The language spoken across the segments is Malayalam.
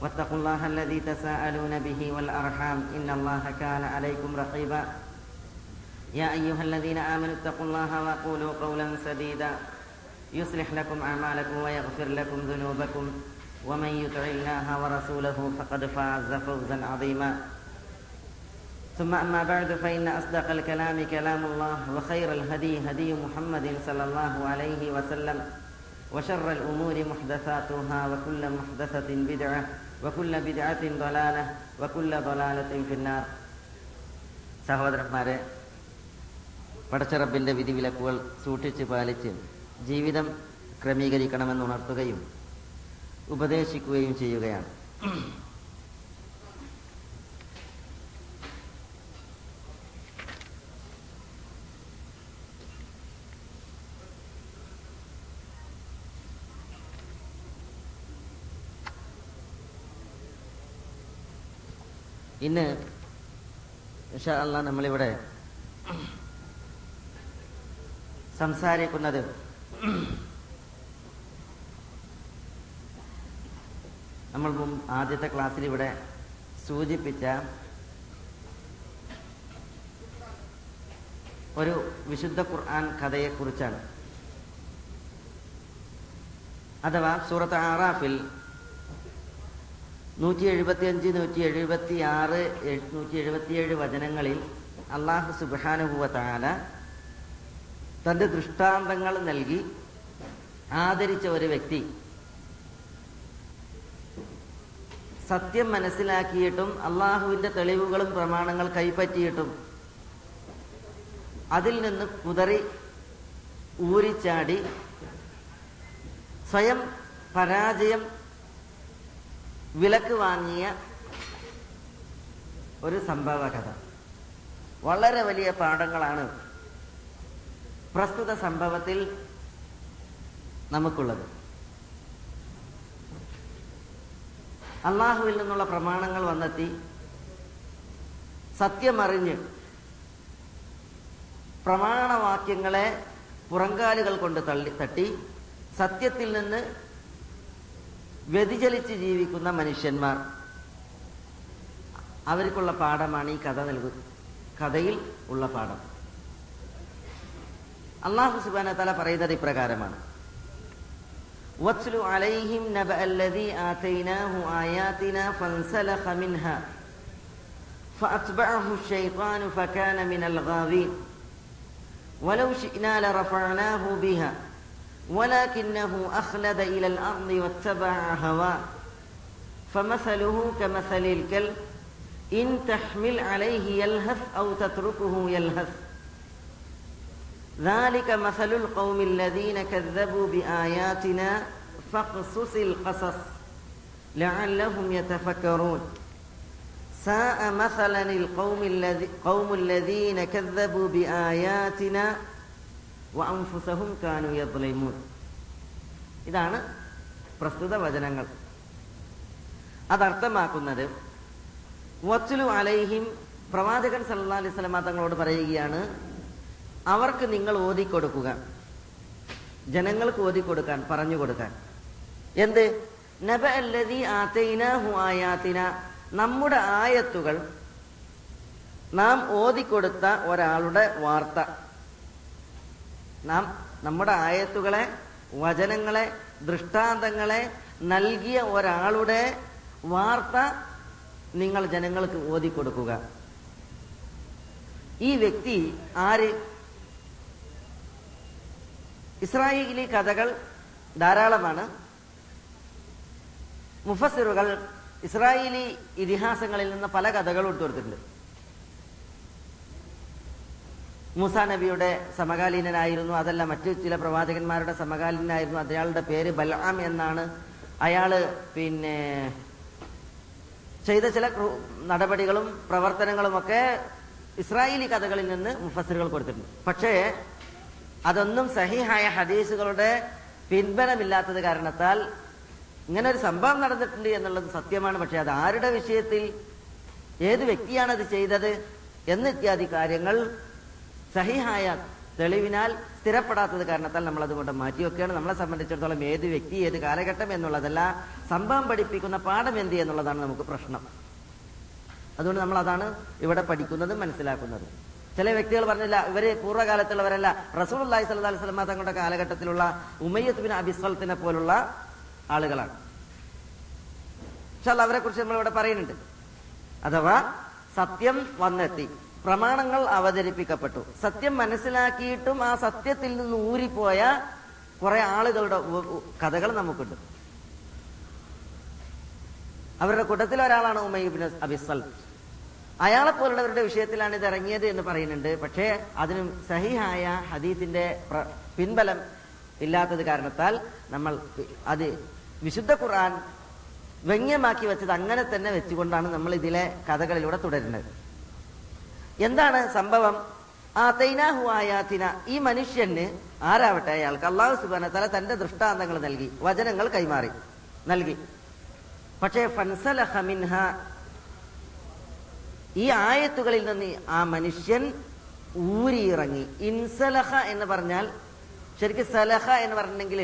واتقوا الله الذي تساءلون به والأرحام إن الله كان عليكم رقيبا. يا أيها الذين آمنوا اتقوا الله وقولوا قولا سديدا. يصلح لكم أعمالكم ويغفر لكم ذنوبكم. ومن يطع الله ورسوله فقد فاز فوزا عظيما. ثم أما بعد فإن أصدق الكلام كلام الله وخير الهدي هدي محمد صلى الله عليه وسلم وشر الأمور محدثاتها وكل محدثة بدعة. വകുല്ല ബിജാത്തിൻ തൊലാല വക്കുല്ല തൊലാലത്തിൻ ഫിന്നാർ. സഹോദരന്മാരെ പടച്ചിറപ്പിന്റെ വിധിവിലക്കുകൾ സൂക്ഷിച്ച് പാലിച്ച് ജീവിതം ക്രമീകരിക്കണമെന്ന് ഉണർത്തുകയും ഉപദേശിക്കുകയും ചെയ്യുകയാണ്. ഇന്ന് ഇൻഷാ അള്ളാ നമ്മളിവിടെ സംസാരിക്കുന്നത് നമ്മൾ ആദ്യത്തെ ക്ലാസ്സിൽ ഇവിടെ സൂചിപ്പിച്ച ഒരു വിശുദ്ധ ഖുർആൻ കഥയെക്കുറിച്ചാണ്. അഥവാ സൂറത്ത് ആറാഫിൽ നൂറ്റി എഴുപത്തി അഞ്ച് നൂറ്റി എഴുപത്തി ആറ് നൂറ്റി എഴുപത്തിയേഴ് വചനങ്ങളിൽ അള്ളാഹു സുബാനുഭവ തന്റെ ദൃഷ്ടാന്തങ്ങൾ നൽകി ആദരിച്ച ഒരു വ്യക്തി. സത്യം മനസ്സിലാക്കിയിട്ടും അള്ളാഹുവിന്റെ തെളിവുകളും പ്രമാണങ്ങൾ കൈപ്പറ്റിയിട്ടും അതിൽ നിന്ന് കുതറി ഊരിച്ചാടി സ്വയം പരാജയം വിലക്ക് വാങ്ങിയ ഒരു സംഭവ കഥ വളരെ വലിയ പാഠങ്ങളാണ് പ്രസ്തുത സംഭവത്തിൽ നമുക്കുള്ളത്. അള്ളാഹുവിൽ നിന്നുള്ള പ്രമാണങ്ങൾ വന്നെത്തി. സത്യമറിഞ്ഞ് പ്രമാണവാക്യങ്ങളെ പുറങ്കാലുകൾ കൊണ്ട് തള്ളി തട്ടി. സത്യത്തിൽ നിന്ന് വ്യതിചലിച്ച് ജീവിക്കുന്ന മനുഷ്യന്മാർ അവർക്കുള്ള പാഠമാണ് ഈ കഥ നൽകു കഥയിൽ ഉള്ള പാഠം അള്ളാഹു സുബാന തല പറയുന്നത് ഇപ്രകാരമാണ് واتل عليهم نبأ الذي آتيناه آياتنا فانسلخ منها فأتبعه الشيطان فكان من الغاوين ولو شئنا لرفعناه بها ولكنه أخلد إلى الأرض واتبع هواه. فمثله كمثل الكلب إن تحمل عليه يلهث أو تتركه يلهث. ذلك مثل القوم الذين كذبوا بآياتنا فاقصص القصص لعلهم يتفكرون. ساء مثلا القوم الذي قوم الذين كذبوا بآياتنا വംഫുസഹും കാനു ഇതാണ് പ്രസ്തുത വചനങ്ങൾ. അതർത്ഥമാക്കുന്നത് വച്ചുലു അലൈഹിം പ്രവാചകൻ സല്ലാ അലൈഹി സ്വലമ തങ്ങളോട് പറയുകയാണ് അവർക്ക് നിങ്ങൾ ഓതിക്കൊടുക്കുക. ജനങ്ങൾക്ക് ഓതിക്കൊടുക്കാൻ പറഞ്ഞു കൊടുക്കാൻ. എന്ത്? നബ അല്ലതി ആത്തൈന ഹു ആയാത്തിന നമ്മുടെ ആയത്തുകൾ നാം ഓതിക്കൊടുത്ത ഒരാളുടെ വാർത്ത. നാം നമ്മുടെ ആയത്തുകളെ വചനങ്ങളെ ദൃഷ്ടാന്തങ്ങളെ നൽകിയ ഒരാളുടെ വാർത്ത നിങ്ങൾ ജനങ്ങൾക്ക് ഓതിക്കൊടുക്കുക. ഈ വ്യക്തി ആര്? ഇസ്രായേലി കഥകൾ ധാരാളമാണ്. മുഫസിറുകൾ ഇസ്രായേലി ഇതിഹാസങ്ങളിൽ നിന്ന് പല കഥകളും ഇട്ടുകൊടുത്തിട്ടുണ്ട് മൂസ നബിയുടെ സമകാലീനനായിരുന്നു. അതല്ല മറ്റു ചില പ്രവാചകന്മാരുടെ സമകാലീനായിരുന്നു അയാളുടെ പേര് ബൽആം എന്നാണ് അയാൾ പിന്നെ ചെയ്ത ചില നടപടികളും പ്രവർത്തനങ്ങളും ഒക്കെ ഇസ്രായേലി കഥകളിൽ നിന്ന് മുഫസറുകൾ കൊടുത്തിട്ടുണ്ട്. പക്ഷേ അതൊന്നും സഹിഹായ ഹദീസുകളുടെ പിൻബലമില്ലാത്തത് കാരണത്താൽ ഇങ്ങനെ ഒരു സംഭവം നടന്നിട്ടുണ്ട് എന്നുള്ളത് സത്യമാണ്. പക്ഷെ അത് ആരുടെ വിഷയത്തിൽ ഏത് വ്യക്തിയാണ് അത് ചെയ്തത് എന്നിത്യാദി കാര്യങ്ങൾ സഹിഹായ തെളിവിനാൽ സ്ഥിരപ്പെടാത്തത് കാരണത്താൽ നമ്മൾ അതുകൊണ്ട് മാറ്റിവെക്കുകയാണ്. നമ്മളെ സംബന്ധിച്ചിടത്തോളം ഏത് വ്യക്തി ഏത് കാലഘട്ടം എന്നുള്ളതല്ല സംഭവം പഠിപ്പിക്കുന്ന പാഠം എന്ത് എന്നുള്ളതാണ് നമുക്ക് പ്രശ്നം. അതുകൊണ്ട് നമ്മൾ അതാണ് ഇവിടെ പഠിക്കുന്നതും മനസ്സിലാക്കുന്നതും. ചില വ്യക്തികൾ പറഞ്ഞില്ല ഇവർ പൂർവകാലത്തുള്ളവരല്ല. റസൂൽ അള്ളാഹി അലൈഹി സ്വലമ തങ്ങളുടെ കാലഘട്ടത്തിലുള്ള ഉമയ്യത്ത് ബിൻ അബിസ്വലത്തിനെ പോലുള്ള ആളുകളാണ്. പക്ഷെ അവരെ കുറിച്ച് നമ്മൾ ഇവിടെ പറയുന്നുണ്ട്. അഥവാ സത്യം വന്നെത്തി. പ്രമാണങ്ങൾ അവതരിപ്പിക്കപ്പെട്ടു. സത്യം മനസ്സിലാക്കിയിട്ടും ആ സത്യത്തിൽ നിന്ന് ഊരിപ്പോയ കുറെ ആളുകളുടെ കഥകൾ നമുക്കുണ്ട്. അവരുടെ കൂട്ടത്തിൽ ഒരാളാണ് ഉമയ്യബിൻ അബിസൽ അയാളെ പോലുള്ളവരുടെ വിഷയത്തിലാണ് ഇത് ഇറങ്ങിയത് എന്ന് പറയുന്നുണ്ട്. പക്ഷേ അതിന് സഹിഹായ ഹദീത്തിന്റെ പിൻബലം ഇല്ലാത്തത് കാരണത്താൽ നമ്മൾ അത് വിശുദ്ധ ഖുർആൻ വ്യംഗ്യമാക്കി വെച്ചത് അങ്ങനെ തന്നെ വെച്ചുകൊണ്ടാണ് നമ്മൾ ഇതിലെ കഥകളിലൂടെ തുടരുന്നത്. എന്താണ് സംഭവം? ആ തൈനാഹു ആയാത്തിന ഈ മനുഷ്യന് ആരാവട്ടെ? അയാൾക്ക് അള്ളാഹു സുബാന തല തന്റെ ദൃഷ്ടാന്തങ്ങൾ നൽകി വചനങ്ങൾ കൈമാറി നൽകി. പക്ഷേ ഫൻസലഹ മിൻഹ ഈ ആയത്തുകളിൽ നിന്ന് ആ മനുഷ്യൻ ഊരിയിറങ്ങി. ഇൻസലഹ എന്ന് പറഞ്ഞാൽ ശരിക്കും സലഹ എന്ന് പറഞ്ഞിട്ടുണ്ടെങ്കിൽ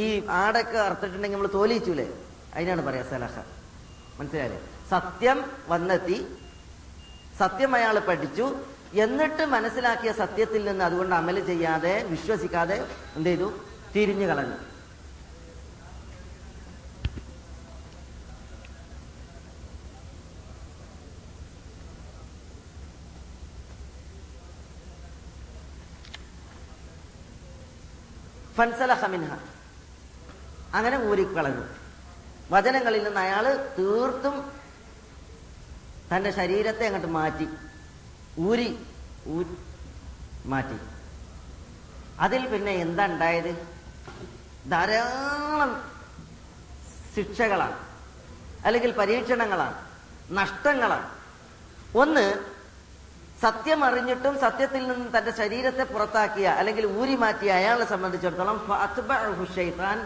ഈ ആടൊക്കെ അറുത്തിട്ടുണ്ടെങ്കിൽ നമ്മൾ തോലിച്ചൂലേ അതിനാണ് പറയാ സലഹ മനസ്സിലായില്ലേ? സത്യം വന്നെത്തി സത്യം അയാൾ പഠിച്ചു. എന്നിട്ട് മനസ്സിലാക്കിയ സത്യത്തിൽ നിന്ന് അതുകൊണ്ട് അമൽ ചെയ്യാതെ വിശ്വസിക്കാതെ എന്ത് ചെയ്തു? തിരിഞ്ഞു കളഞ്ഞു. അങ്ങനെ ഊരിക്കളഞ്ഞു. വചനങ്ങളിൽ നിന്ന് അയാൾ തീർത്തും തന്റെ ശരീരത്തെ അങ്ങോട്ട് മാറ്റി ഊരി ഊരി മാറ്റി. അതിൽ പിന്നെ എന്താ ഉണ്ടായത്? ധാരാളം ശിക്ഷകളാണ്. അല്ലെങ്കിൽ പരീക്ഷണങ്ങളാണ്. നഷ്ടങ്ങളാണ്. ഒന്ന് സത്യം അറിഞ്ഞിട്ടും സത്യത്തിൽ നിന്ന് തന്റെ ശരീരത്തെ പുറത്താക്കിയ അല്ലെങ്കിൽ ഊരി മാറ്റിയ അയാളെ സംബന്ധിച്ചിടത്തോളം ഷെയ്ത്താൻ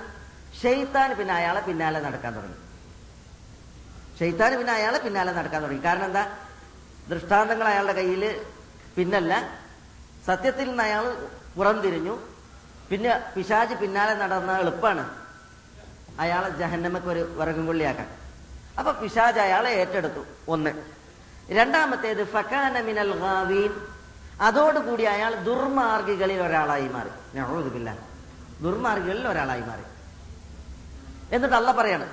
ഷെയ്ത്താൻ പിന്നെ അയാളെ പിന്നാലെ നടക്കാൻ തുടങ്ങി. ഷെയ്ത്താൻ പിന്നെ അയാളെ പിന്നാലെ നടക്കാൻ തുടങ്ങി. കാരണം എന്താ? ദൃഷ്ടാന്തങ്ങൾ അയാളുടെ കയ്യിൽ പിന്നല്ല. സത്യത്തിൽ നിന്ന് അയാൾ പുറംതിരിഞ്ഞു. പിന്നെ പിശാജ് പിന്നാലെ നടന്ന എളുപ്പമാണ് അയാളെ ജഹന്നമക്ക് ഒരു വിറകും കൊള്ളിയാക്കാൻ. അപ്പൊ പിശാജ് അയാളെ ഏറ്റെടുത്തു. ഒന്ന്. രണ്ടാമത്തേത് ഫക്കാന മിനൽ ഗാവീൻ. അതോടുകൂടി അയാൾ ദുർമാർഗികളിൽ ഒരാളായി മാറി. നഊദുബില്ലാ ദുർമാർഗികളിൽ ഒരാളായി മാറി. എന്നിട്ട് അല്ല പറയാണ്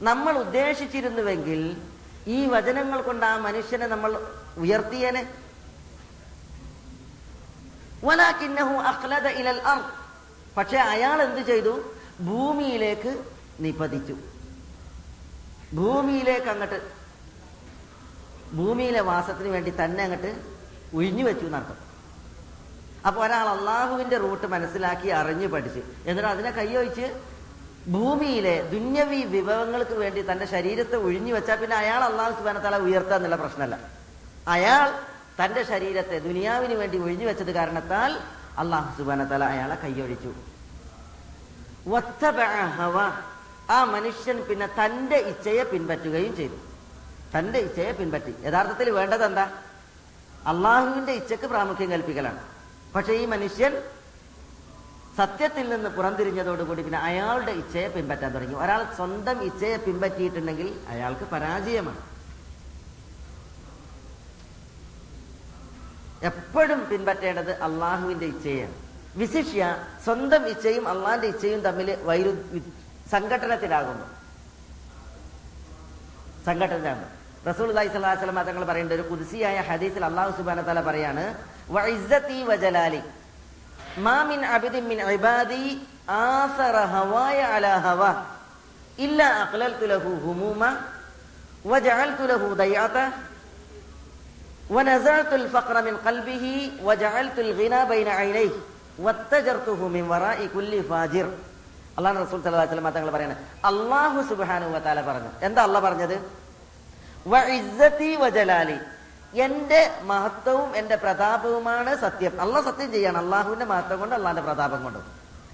നമ്മൾ ഉദ്ദേശിച്ചിരുന്നുവെങ്കിൽ ഈ വചനങ്ങൾ കൊണ്ട് ആ മനുഷ്യനെ നമ്മൾ ഉയർത്തിയേനെ. പക്ഷെ അയാൾ എന്ത് ചെയ്തു? ഭൂമിയിലേക്ക് നിപതിച്ചു. ഭൂമിയിലേക്ക് അങ്ങോട്ട് ഭൂമിയിലെ വാസത്തിന് വേണ്ടി തന്നെ അങ്ങോട്ട് ഒഴിഞ്ഞു വെച്ചു എന്നർത്ഥം. അപ്പൊ ഒരാൾ അള്ളാഹുവിന്റെ റൂട്ട് മനസ്സിലാക്കി അറിഞ്ഞു പഠിച്ച്. എന്നിട്ട് അതിനെ കൈയൊഴിച്ച് ഭൂമിയിലെ ദുന്യവി വിഭവങ്ങൾക്ക് വേണ്ടി തന്റെ ശരീരത്തെ ഒഴിഞ്ഞു വെച്ചാൽ പിന്നെ അയാൾ അള്ളാഹു സുബാനത്തല ഉയർത്തുക എന്നുള്ള പ്രശ്നമല്ല. അയാൾ തന്റെ ശരീരത്തെ ദുനിയാവിന് വേണ്ടി ഒഴിഞ്ഞു വെച്ചത് കാരണത്താൽ അള്ളാഹു സുബാനത്തല അയാളെ കൈയൊഴിച്ചു. ആ മനുഷ്യൻ പിന്നെ തന്റെ ഇച്ഛയെ പിൻപറ്റുകയും ചെയ്തു. തന്റെ ഇച്ഛയെ പിൻപറ്റി. യഥാർത്ഥത്തിൽ വേണ്ടത് എന്താ? അള്ളാഹുവിന്റെ ഇച്ഛക്ക് പ്രാമുഖ്യം കൽപ്പിക്കലാണ്. പക്ഷെ ഈ മനുഷ്യൻ സത്യത്തിൽ നിന്ന് പുറംതിരിഞ്ഞതോടുകൂടി പിന്നെ അയാളുടെ ഇച്ഛയെ പിൻപറ്റാൻ തുടങ്ങി. ഒരാൾ സ്വന്തം ഇച്ഛയെ പിൻപറ്റിയിട്ടുണ്ടെങ്കിൽ അയാൾക്ക് പരാജയമാണ്. എപ്പോഴും പിൻപറ്റേണ്ടത് അള്ളാഹുവിന്റെ ഇച്ഛയാണ്. വിശിഷ്യ സ്വന്തം ഇച്ഛയും അള്ളാഹിന്റെ ഇച്ഛയും തമ്മിൽ വൈരു സംഘടനത്തിലാകുന്നു സംഘടനയാണ് റസൂൽ അലൈഹി തങ്ങൾ പറയേണ്ട ഒരു കുതിസിയായ ഹദീസിൽ അള്ളാഹു സുബാന തല പറയാണ് വഇസ്സതി വജലാലി മാ മിൻ അബ്ദിൻ മിൻ ഇബാദി ആസറ ഹവായ അലാ ഹവ ഇല്ല അഖ്ലൽതു ലഹു ഹുമൂമ വജഅൽതു ലഹു ദയ്യത ونزعت الفقر من قلبه وجعلت الغنى بين عينيه واتجرته من وراء كل فاجر അള്ളാഹു റസൂൽ സല്ലല്ലാഹു അലൈഹി വസല്ലം തങ്ങൾ പറയാണ് അള്ളാഹു സുബ്ഹാനഹു വതആല പറഞ്ഞു എന്താ അള്ളാഹ് പറഞ്ഞത് വഇസ്സതി വജലാലി എന്റെ മഹത്വവും എന്റെ പ്രതാപവുമാണ് സത്യം. അല്ല സത്യം ചെയ്യാണ്. അള്ളാഹുവിന്റെ മഹത്വം കൊണ്ട് അള്ളാഹിന്റെ പ്രതാപം കൊണ്ടും.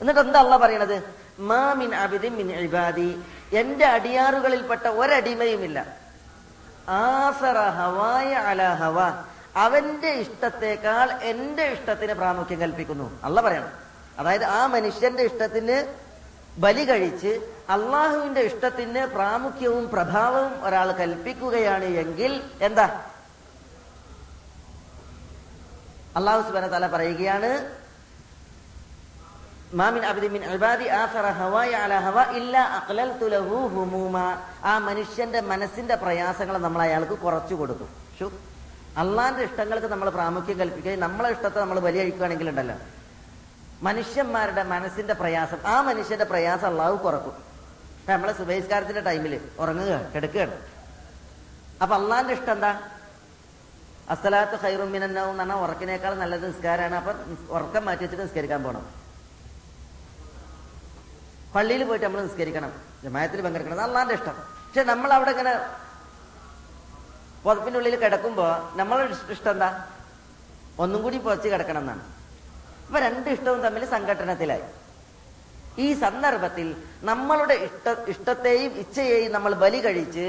എന്നിട്ട് എന്താ അള്ള പറയണത്? മാമിൻ അബിദിൻ മിൻ ഇബാദി. എന്റെ അടിയാറുകളിൽപ്പെട്ട ഒരടിമയുമില്ല. ആസറ ഹവായ അല ഹവ. അവന്റെ ഇഷ്ടത്തെക്കാൾ എന്റെ ഇഷ്ടത്തിന് പ്രാമുഖ്യം കൽപ്പിക്കുന്നു. അല്ല പറയണം. അതായത് ആ മനുഷ്യന്റെ ഇഷ്ടത്തിന് ബലി കഴിച്ച് അള്ളാഹുവിന്റെ ഇഷ്ടത്തിന് പ്രാമുഖ്യവും പ്രഭാവവും ഒരാൾ കൽപ്പിക്കുകയാണ് എങ്കിൽ എന്താ? അള്ളാഹു സുബാന തല പറയുകയാണ് മാമിൻ അബിദിമിൻ ഇബാദി ആഖറ ഹവായ അല ഇല്ല അക്ലൽ ലഹു ഹുമൂമ. ആ മനുഷ്യന്റെ മനസ്സിന്റെ പ്രയാസങ്ങൾ നമ്മൾ അയാൾക്ക് കുറച്ചു കൊടുക്കും. ഷു അള്ളാന്റെ ഇഷ്ടങ്ങൾക്ക് നമ്മൾ പ്രാമുഖ്യം കൽപ്പിക്കുകയും നമ്മളെ ഇഷ്ടത്തെ നമ്മൾ വലിയ അഴിക്കുകയാണെങ്കിൽ ഉണ്ടല്ലോ. മനുഷ്യന്മാരുടെ മനസ്സിന്റെ പ്രയാസം ആ മനുഷ്യന്റെ പ്രയാസം അള്ളാഹു കുറക്കും. നമ്മളെ സുബഹിസ്കാരത്തിന്റെ ടൈമിൽ ഉറങ്ങുക കിടക്കുകയാണ്. അപ്പൊ അള്ളാന്റെ ഇഷ്ടം എന്താ? അസ്സലാത്ത് ഖൈറും മിനന്നാവും എന്ന് പറഞ്ഞാൽ ഉറക്കിനേക്കാൾ നല്ലത് നിസ്കാരമാണ്. അപ്പൊ ഉറക്കം മാറ്റി വെച്ചിട്ട് നിസ്കരിക്കാൻ പോകണം പള്ളിയിൽ പോയിട്ട് നമ്മൾ നിസ്കരിക്കണം. ജമായത്തിൽ പങ്കെടുക്കണം. അള്ളാന്റെ ഇഷ്ടം. പക്ഷെ നമ്മൾ അവിടെ ഇങ്ങനെ പുതപ്പിന്റെ ഉള്ളിൽ കിടക്കുമ്പോ നമ്മളുടെ ഇഷ്ടം എന്താ? ഒന്നും കൂടി പുതച്ച് കിടക്കണം എന്നാണ്. ഇപ്പൊ രണ്ട് ഇഷ്ടവും തമ്മിൽ സംഘട്ടനത്തിലായി. ഈ സന്ദർഭത്തിൽ നമ്മളുടെ ഇഷ്ട ഇഷ്ടത്തെയും ഇച്ഛയെയും നമ്മൾ ബലി കഴിച്ച്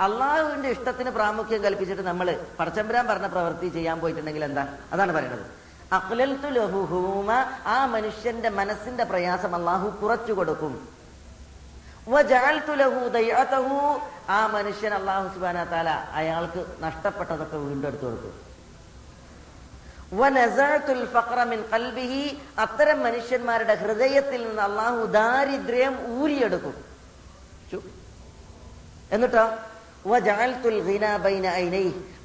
അള്ളാഹുവിന്റെ ഇഷ്ടത്തിന് പ്രാമുഖ്യം കൽപ്പിച്ചിട്ട് നമ്മൾ പടച്ചമ്പരാൻ പറഞ്ഞ പ്രവൃത്തി ചെയ്യാൻ പോയിട്ടുണ്ടെങ്കിൽ എന്താ? അതാണ് പറയുന്നത് അഖ്ലൽതു ലഹു ഹൂമ ആ മനുഷ്യന്റെ മനസ്സിന്റെ പ്രയാസം അള്ളാഹു കുറച്ചു കൊടുക്കും. ആ മനുഷ്യൻ അള്ളാഹു സുബാന താല അയാൾക്ക് നഷ്ടപ്പെട്ടതൊക്കെ വീണ്ടെടുത്തു കൊടുക്കും. അത്തരം മനുഷ്യന്മാരുടെ ഹൃദയത്തിൽ നിന്ന് അള്ളാഹു ദാരിദ്ര്യം ഊരിയെടുക്കും. എന്നിട്ടോ?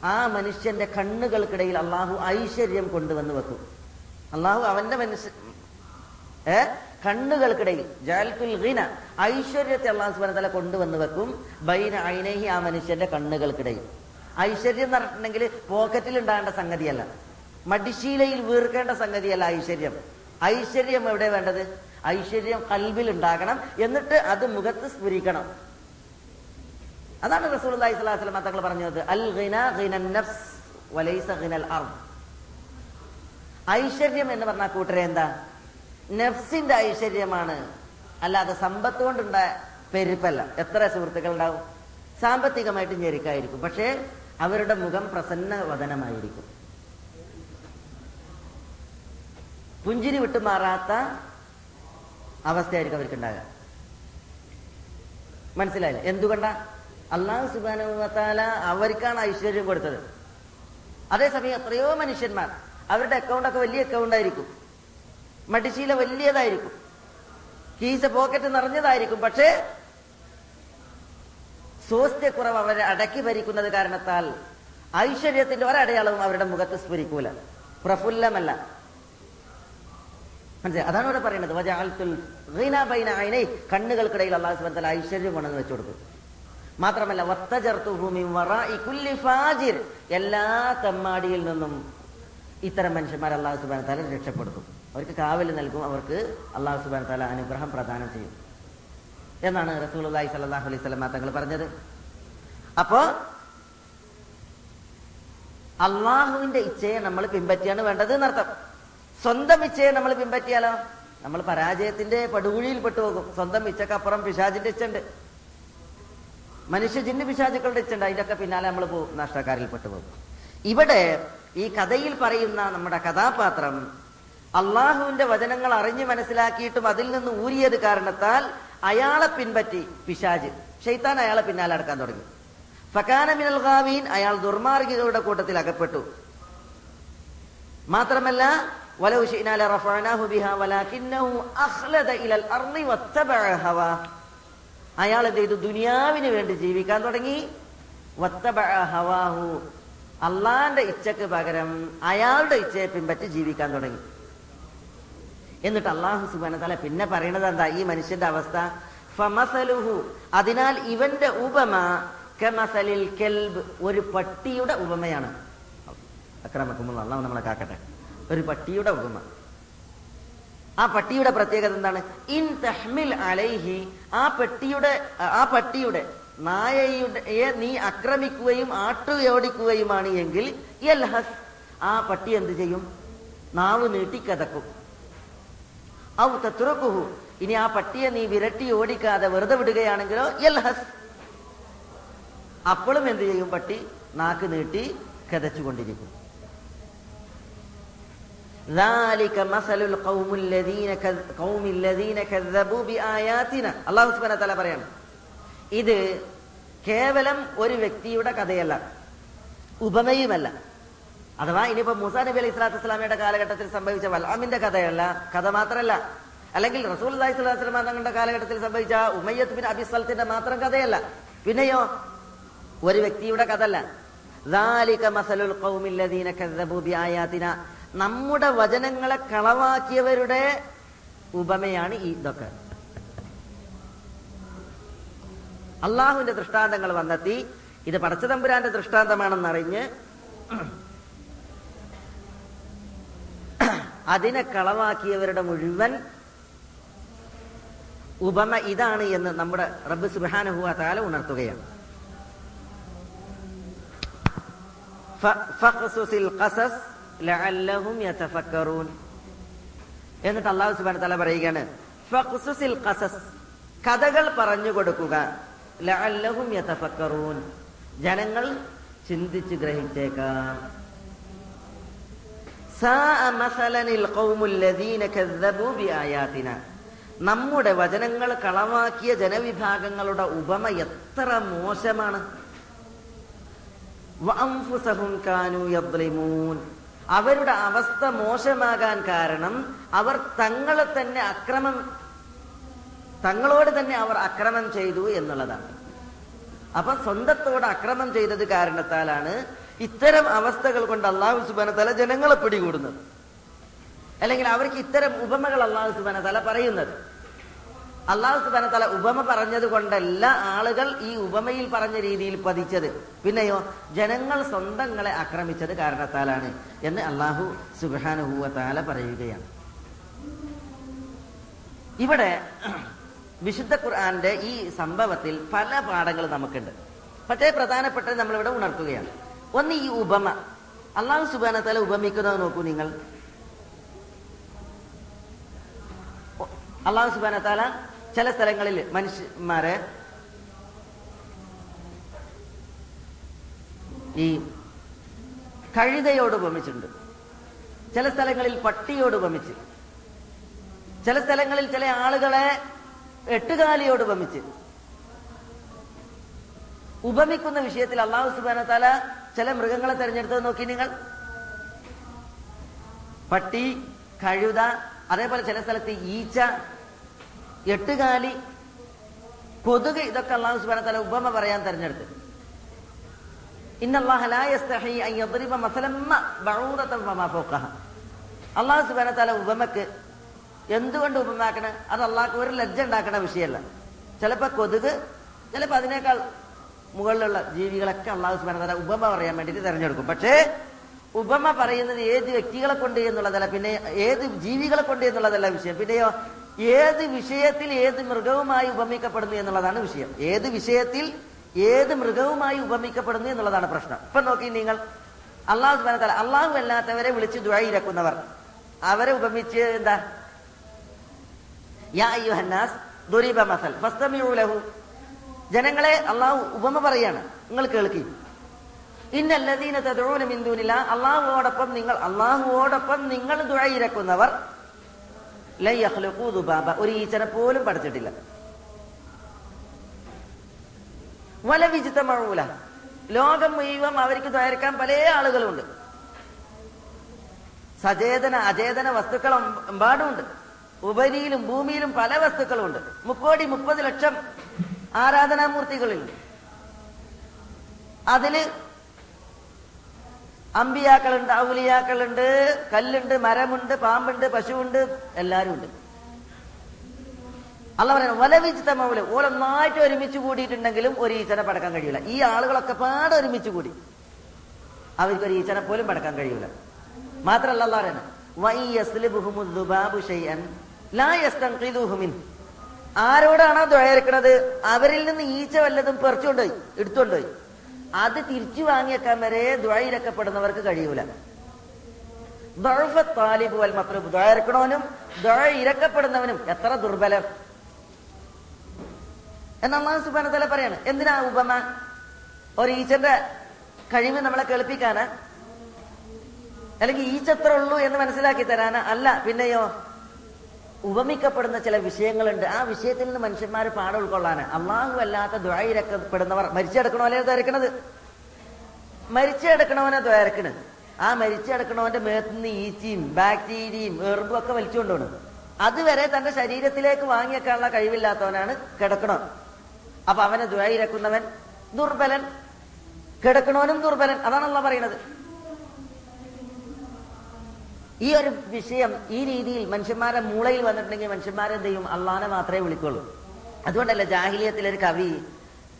ആ മനുഷ്യന്റെ കണ്ണുകൾക്കിടയിൽ അള്ളാഹു ഐശ്വര്യം കൊണ്ടുവന്ന് വെക്കും. അള്ളാഹു അവന്റെ മനുഷ്യ ഏ? കണ്ണുകൾക്കിടയിൽ ഐശ്വര്യത്തെ അള്ളാഹു സുബാനത്തല കൊണ്ടുവന്ന് വെക്കും. ബൈന ഐനഹി ആ മനുഷ്യന്റെ കണ്ണുകൾക്കിടയിൽ. ഐശ്വര്യം എന്ന് പറഞ്ഞിട്ടുണ്ടെങ്കിൽ പോക്കറ്റിൽ ഉണ്ടാകേണ്ട സംഗതിയല്ല. മടിശീലയിൽ വീർക്കേണ്ട സംഗതിയല്ല ഐശ്വര്യം. ഐശ്വര്യം എവിടെ വേണ്ടത്? ഐശ്വര്യം കൽവിൽ ഉണ്ടാകണം എന്നിട്ട് അത് മുഖത്ത് സ്ഫുരിക്കണം. അതാണ് റസൂലുള്ളാഹി സ്വല്ലല്ലാഹു അലൈഹി വസല്ലം തങ്ങൾ പറഞ്ഞത്. അൽ വലൈസ ഗിനൽ ഐശ്വര്യം എന്ന് പറഞ്ഞ കൂട്ടരെ എന്താ? നഫ്സിന്റെ ഐശ്വര്യമാണ്. അല്ലാതെ സമ്പത്ത് കൊണ്ടുണ്ടായ പെരുപ്പല്ല. എത്ര സുഹൃത്തുക്കൾ ഉണ്ടാവും സാമ്പത്തികമായിട്ട് ഞെരുക്കായിരിക്കും. പക്ഷേ അവരുടെ മുഖം പ്രസന്ന വദനമായിരിക്കും പുഞ്ചിരി വിട്ടുമാറാത്ത അവസ്ഥയായിരിക്കും അവർക്ക് ഉണ്ടാകുക മനസ്സിലായില്ല? എന്തുകൊണ്ടാ? അള്ളാഹു സുബാനുവത്താല അവർക്കാണ് ഐശ്വര്യം കൊടുത്തത്. അതേസമയം എത്രയോ മനുഷ്യന്മാർ അവരുടെ അക്കൗണ്ടൊക്കെ വലിയ അക്കൗണ്ട് ആയിരിക്കും. മടിശീല വലിയതായിരിക്കും. കീസ പോക്കറ്റ് നിറഞ്ഞതായിരിക്കും. പക്ഷേ സ്വാസ്ഥ്യക്കുറവ് അവരെ അടക്കി ഭരിക്കുന്നത് കാരണത്താൽ ഐശ്വര്യത്തിന്റെ ഒരടയാളവും അവരുടെ മുഖത്ത് സ്ഫുരിക്കൂല. പ്രഫുല്ലമല്ല. മനസ്സിലായി? അതാണ് ഇവിടെ പറയുന്നത്. കണ്ണുകൾക്കിടയിൽ അള്ളാഹു സുബാൻ ഐശ്വര്യം കൊണ്ടെന്ന് വെച്ചു കൊടുക്കും. മാത്രമല്ല ഫാജിർ. എല്ലാ തെമ്മാടിയിൽ നിന്നും ഇത്തരം മനുഷ്യന്മാർ അള്ളാഹു സുബാൻ താല രക്ഷപ്പെടുത്തും. അവർക്ക് കാവൽ നൽകും അവർക്ക് അള്ളാഹു സുബാൻ താല അനുഗ്രഹം പ്രദാനം ചെയ്യും. എന്നാണ് റസൂലുള്ളാഹി സ്വല്ലല്ലാഹു അലൈഹി വസല്ലം തങ്ങൾ പറഞ്ഞത്. അപ്പോ അള്ളാഹുവിന്റെ ഇച്ഛയെ നമ്മൾ പിൻപറ്റിയാണ് വേണ്ടത് എന്നർത്ഥം. സ്വന്തം ഇച്ഛയെ നമ്മൾ പിൻപറ്റിയാലോ? നമ്മൾ പരാജയത്തിന്റെ പടുകുഴിയിൽ പെട്ടുപോകും. സ്വന്തം ഇച്ഛക്കപ്പുറം പിശാചിന്റെ ഇച്ഛണ്ട് മനുഷ്യ ജിന്ന പിശാചുക്കളുടെ ഇച്ഛണ്ട ഇതൊക്കെ പിന്നാലെ നമ്മൾ പോകും. നഷ്ടക്കാരിൽ പെട്ടുപോകും ഇവിടെ ഈ കഥയിൽ പറയുന്ന നമ്മുടെ കഥാപാത്രം അള്ളാഹുവിന്റെ വചനങ്ങൾ അറിഞ്ഞു മനസ്സിലാക്കിയിട്ടും അതിൽ നിന്ന് ഊരിയത് കാരണത്താൽ അയാളെ പിൻപറ്റി പിശാജ് ഷെയ്ത്താൻ അയാളെ പിന്നാലെ അടക്കാൻ തുടങ്ങി. ഫക്കാന മിനൽ ഗാവീൻ അയാൾ ദുർമാർഗികളുടെ കൂട്ടത്തിൽ അകപ്പെട്ടു. മാത്രമല്ല വലൗ ഷീനാല റഫാനാഹു ബിഹ വലാകിന്നഹു അഖ്ലദ ഇലൽ അർളി വത്തബഅ ഹവാ. അയാൾ എന്ത് ചെയ്തു? ദുനിയാവിന് വേണ്ടി ജീവിക്കാൻ തുടങ്ങി. ഹവാഹു. അള്ളാന്റെ ഇച്ഛക്ക് പകരം അയാളുടെ ഇച്ഛയെ പിൻപറ്റി ജീവിക്കാൻ തുടങ്ങി. എന്നിട്ട് അള്ളാഹു സുബാന തല പിന്നെ പറയണത് എന്താ? ഈ മനുഷ്യന്റെ അവസ്ഥ. ഫമസലുഹു. അതിനാൽ ഇവന്റെ ഉപമ കമസലിൽ കെൽബ് ഒരു പട്ടിയുടെ ഉപമയാണ്. അക്രമക്കുമ്പോൾ അള്ളാഹു നമ്മളെ കാക്കട്ടെ. ഒരു പട്ടിയുടെ ഉപമ. ആ പട്ടിയുടെ പ്രത്യേകത എന്താണ്? ഇൻ തഹ്മിൽ അലൈഹി ആ പെട്ടിയുടെ ആ പട്ടിയുടെ നായയുടെ നീ ആക്രമിക്കുകയും ആട്ടുയോടിക്കുകയുമാണ് എങ്കിൽ യൽഹസ് ആ പട്ടി എന്ത് ചെയ്യും? നാവ് നീട്ടി കതക്കും ഔ തത്രുക്കുഹു ഇനി ആ പട്ടിയെ നീ വിരട്ടി ഓടിക്കാതെ വെറുതെ വിടുകയാണെങ്കിലോ യൽഹസ്. അപ്പോഴും എന്ത് ചെയ്യും പട്ടി? നാക്ക് നീട്ടി കഥച്ചുകൊണ്ടിരിക്കും അള്ളാഹു സുബാന തല പറയാണ് ഇത് കേവലം ഒരു വ്യക്തിയുടെ കഥയല്ല. ഉപമയുമല്ല. അഥവാ ഇനിയിപ്പോ മുസാ നബി അലൈഹി സ്വലാത്തു വസ്സലാമയുടെ കാലഘട്ടത്തിൽ സംഭവിച്ച വലാമിന്റെ കഥയല്ല കഥ മാത്രമല്ല അല്ലെങ്കിൽ റസൂൽ അലൈഹി സ്വലാത്തു തങ്ങളുടെ കാലഘട്ടത്തിൽ സംഭവിച്ച ഉമയ്യത്ത് ബിൻ അബിസ്വലത്തിന്റെ മാത്രം കഥയല്ല. പിന്നെയോ ഒരു വ്യക്തിയുടെ കഥ അല്ല നമ്മുടെ വചനങ്ങളെ കളവാക്കിയവരുടെ ഉപമയാണ് ഈ ഇതൊക്കെ. അള്ളാഹുവിന്റെ ദൃഷ്ടാന്തങ്ങൾ വന്നെത്തി. ഇത് പടച്ചതമ്പുരാന്റെ ദൃഷ്ടാന്തമാണെന്നറിഞ്ഞ് അതിനെ കളവാക്കിയവരുടെ മുഴുവൻ ഉപമ ഇതാണ് എന്ന് നമ്മുടെ റബ്ബ് സുബാനുഹുവ താല ഉണർത്തുകയാണ്. ഫഖസുസിൽ ഖസസ് ലഅല്ലഹും യതഫക്കറൂൻ. എന്നിട്ട് അള്ളാഹു സുബ്ഹാനഹു തആല പറയുകയാണ് ഖസസ് കഥകൾ പറഞ്ഞു കൊടുക്കുക. ലഅല്ലഹും യതഫക്കറൂൻ. ജനങ്ങൾ ചിന്തിച്ച് ഗ്രഹിച്ചേക്കാം. നമ്മുടെ വചനങ്ങൾ കളവാക്കിയ ജനവിഭാഗങ്ങളുടെ ഉപമ എത്ര മോശമാണ്. അവരുടെ അവസ്ഥ മോശമാകാൻ കാരണം അവർ തങ്ങളെ തന്നെ അക്രമം തങ്ങളോട് തന്നെ അവർ അക്രമം ചെയ്തു എന്നുള്ളതാണ്. അപ്പൊ സ്വന്തത്തോട് അക്രമം ചെയ്തത് കാരണത്താലാണ് ഇത്തരം അവസ്ഥകൾ കൊണ്ട് അള്ളാഹു സുബാന തല ജനങ്ങളെ പിടികൂടുന്നത്. അല്ലെങ്കിൽ അവർക്ക് ഇത്തരം ഉപമകൾ അള്ളാഹു സുബാന തല പറയുന്നത്. അള്ളാഹു സുബാന തല ഉപമ പറഞ്ഞത് കൊണ്ടല്ല ആളുകൾ ഈ ഉപമയിൽ പറഞ്ഞ രീതിയിൽ പതിച്ചത്. പിന്നെയോ ജനങ്ങൾ സ്വന്തങ്ങളെ ആക്രമിച്ചത് കാരണത്താലാണ് എന്ന് അള്ളാഹു സുബാനുഹൂവത്താല പറയുകയാണ്. ഇവിടെ വിശുദ്ധ ഖുർആന്റെ ഈ സംഭവത്തിൽ പല പാഠങ്ങൾ നമുക്കുണ്ട്. പക്ഷേ പ്രധാനപ്പെട്ടത് നമ്മളിവിടെ ഉണർത്തുകയാണ്. ഒന്ന് ഈ ഉപമ. അള്ളാഹു സുബാന തല ഉപമിക്കുന്നത് നോക്കൂ നിങ്ങൾ. അള്ളാഹു സുബാന താല ചില സ്ഥലങ്ങളിൽ മനുഷ്യന്മാരെ ഈ കഴുതയോട് ഉപമിച്ചിട്ടുണ്ട്. ചില സ്ഥലങ്ങളിൽ പട്ടിയോട് ഉപമിച്ച്. ചില സ്ഥലങ്ങളിൽ ചില ആളുകളെ എട്ടുകാലിയോട് ഉപമിച്ച്. ഉപമിക്കുന്ന വിഷയത്തിൽ അള്ളാഹു സുബാന തല ചില മൃഗങ്ങളെ തെരഞ്ഞെടുത്തത് നോക്കി നിങ്ങൾ. പട്ടി കഴുത അതേപോലെ ചില സ്ഥലത്ത് ഈച്ച എട്ടുകാലി കൊതുക് ഇതൊക്കെ അള്ളാഹു സുബാന തല ഉപമ പറയാൻ തെരഞ്ഞെടുത്ത്. അള്ളാഹു സുബാന തല ഉപമക്ക് എന്തുകൊണ്ട് ഉപമാക്കണ അത് അള്ളാഹ്ക്ക് ഒരു ലജ്ജ ഉണ്ടാക്കണ വിഷയമല്ല ചിലപ്പോ കൊതുക് ചിലപ്പോ അതിനേക്കാൾ മുകളിലുള്ള ജീവികളൊക്കെ അള്ളാഹു സുബാന തല ഉപമ പറയാൻ വേണ്ടിയിട്ട് തെരഞ്ഞെടുക്കും. പക്ഷേ ഉപമ പറയുന്നത് ഏത് വ്യക്തികളെ കൊണ്ട് എന്നുള്ളതല്ല പിന്നെ ഏത് ജീവികളെ കൊണ്ട് എന്നുള്ളതല്ല വിഷയം. പിന്നെയോ ഏത് വിഷയത്തിൽ ഏത് മൃഗവുമായി ഉപമിക്കപ്പെടുന്നു എന്നുള്ളതാണ് വിഷയം. ഏത് വിഷയത്തിൽ ഏത് മൃഗവുമായി ഉപമിക്കപ്പെടുന്നു എന്നുള്ളതാണ് പ്രശ്നം. ഇപ്പൊ നോക്കി നിങ്ങൾ അള്ളാഹു സുബാന തല അള്ളാഹു അല്ലാത്തവരെ വിളിച്ച് ദുഴയിരക്കുന്നവർ അവരെ ഉപമിച്ച് എന്താ? യാ അയ്യുഹന്നാസ് ദുരീബ മസൽ ജനങ്ങളെ അള്ളാഹു ഉപമ പറയാണ്. നിങ്ങൾ കേൾക്കി. ഇന്നല്ലദീന തദഊന മിൻ അള്ളാഹുവോടൊപ്പം നിങ്ങൾ അള്ളാഹുവോടൊപ്പം നിങ്ങൾ ദുആയിരക്കുന്നവർ ദുബാബ. ഒരു ഈച്ചനെ പോലും പഠിച്ചിട്ടില്ല വല വിജിതമഴൂല ലോകം മുഴുവൻ അവർക്ക് തയ്യാറാൻ പല ആളുകളുണ്ട്. സചേതന അചേതന വസ്തുക്കൾ എമ്പാടുമുണ്ട്. ഉപരിയിലും ഭൂമിയിലും പല വസ്തുക്കളുണ്ട് മുക്കോടി മുപ്പത് ലക്ഷം ആരാധനാമൂർത്തികളുണ്ട് അതിൽ അമ്പിയാക്കളുണ്ട് ഔലിയാക്കളുണ്ട് കല്ലുണ്ട് മരമുണ്ട് പാമ്പുണ്ട് പശുവുണ്ട് എല്ലാരും ഉണ്ട് അല്ല പറയുന്നത് വലവിജിതമൗൽ ഓലൊന്നായിട്ട് ഒരുമിച്ച് കൂടിയിട്ടുണ്ടെങ്കിലും ഒരു ഈച്ചനെ പടക്കാൻ കഴിയില്ല ഈ ആളുകളൊക്കെ പാടെ ഒരുമിച്ച് കൂടി. അവർക്ക് ഒരു ഈച്ചനെ പോലും പടക്കാൻ കഴിയില്ല മാത്രല്ല അല്ല പറയുന്നത് ആരോടാണോ ദ്വയർക്കണത് അവരിൽ നിന്ന് ഈച്ച വല്ലതും പറിച്ചുകൊണ്ടുപോയി എടുത്തുകൊണ്ടുപോയി. അത് തിരിച്ചു വാങ്ങിയേക്കാൻ വരെ ദ്വയിരക്കപ്പെടുന്നവർക്ക് കഴിയൂല. താലിബ് വൽ മത്ലൂബ് ഇറക്കണവനും ദ്വയ ഇരക്കപ്പെടുന്നവനും എത്ര ദുർബലം. എന്നാ സുബാന സുബാനത്തല പറയാണ് എന്തിനാ ഉപമ? ഒരു ഈച്ചന്റെ കഴിവ് നമ്മളെ കേൾപ്പിക്കാനാ? അല്ലെങ്കിൽ ഈച്ചത്ര ഉള്ളൂ എന്ന് മനസ്സിലാക്കി തരാനാ? അല്ല പിന്നെയോ? ഉപമിക്കപ്പെടുന്ന ചില വിഷയങ്ങളുണ്ട്. ആ വിഷയത്തിൽ നിന്ന് മനുഷ്യന്മാർ പാഠം ഉൾക്കൊള്ളാന് അള്ളാഹു അല്ലാത്ത ദ്വയിരക്കപ്പെടുന്നവർ മരിച്ചെടുക്കണോലെ ദ്വരക്കണത് മരിച്ചെടുക്കണവനെ ദ്വയരക്കണത് ആ മരിച്ചെടുക്കണവന്റെ മേത്ത് നിന്ന് ഈച്ചയും ബാക്ടീരിയയും എറുമ്പും ഒക്കെ വലിച്ചുകൊണ്ടുപോകണം. അതുവരെ തന്റെ ശരീരത്തിലേക്ക് വാങ്ങിയേക്കാനുള്ള കഴിവില്ലാത്തവനാണ് കിടക്കണോ അപ്പൊ അവനെ ദ്വായിരക്കുന്നവൻ ദുർബലൻ കിടക്കണവനും ദുർബലൻ. അതാണല്ലോ പറയുന്നത്. ഈ ഒരു വിഷയം ഈ രീതിയിൽ മനുഷ്യന്മാരെ മൂളയിൽ വന്നിട്ടുണ്ടെങ്കിൽ മനുഷ്യന്മാരെ എന്ത് ചെയ്യും? അള്ളാനെ മാത്രമേ വിളിക്കുള്ളൂ. അതുകൊണ്ടല്ല ജാഹിലിയത്തിലെ ഒരു കവി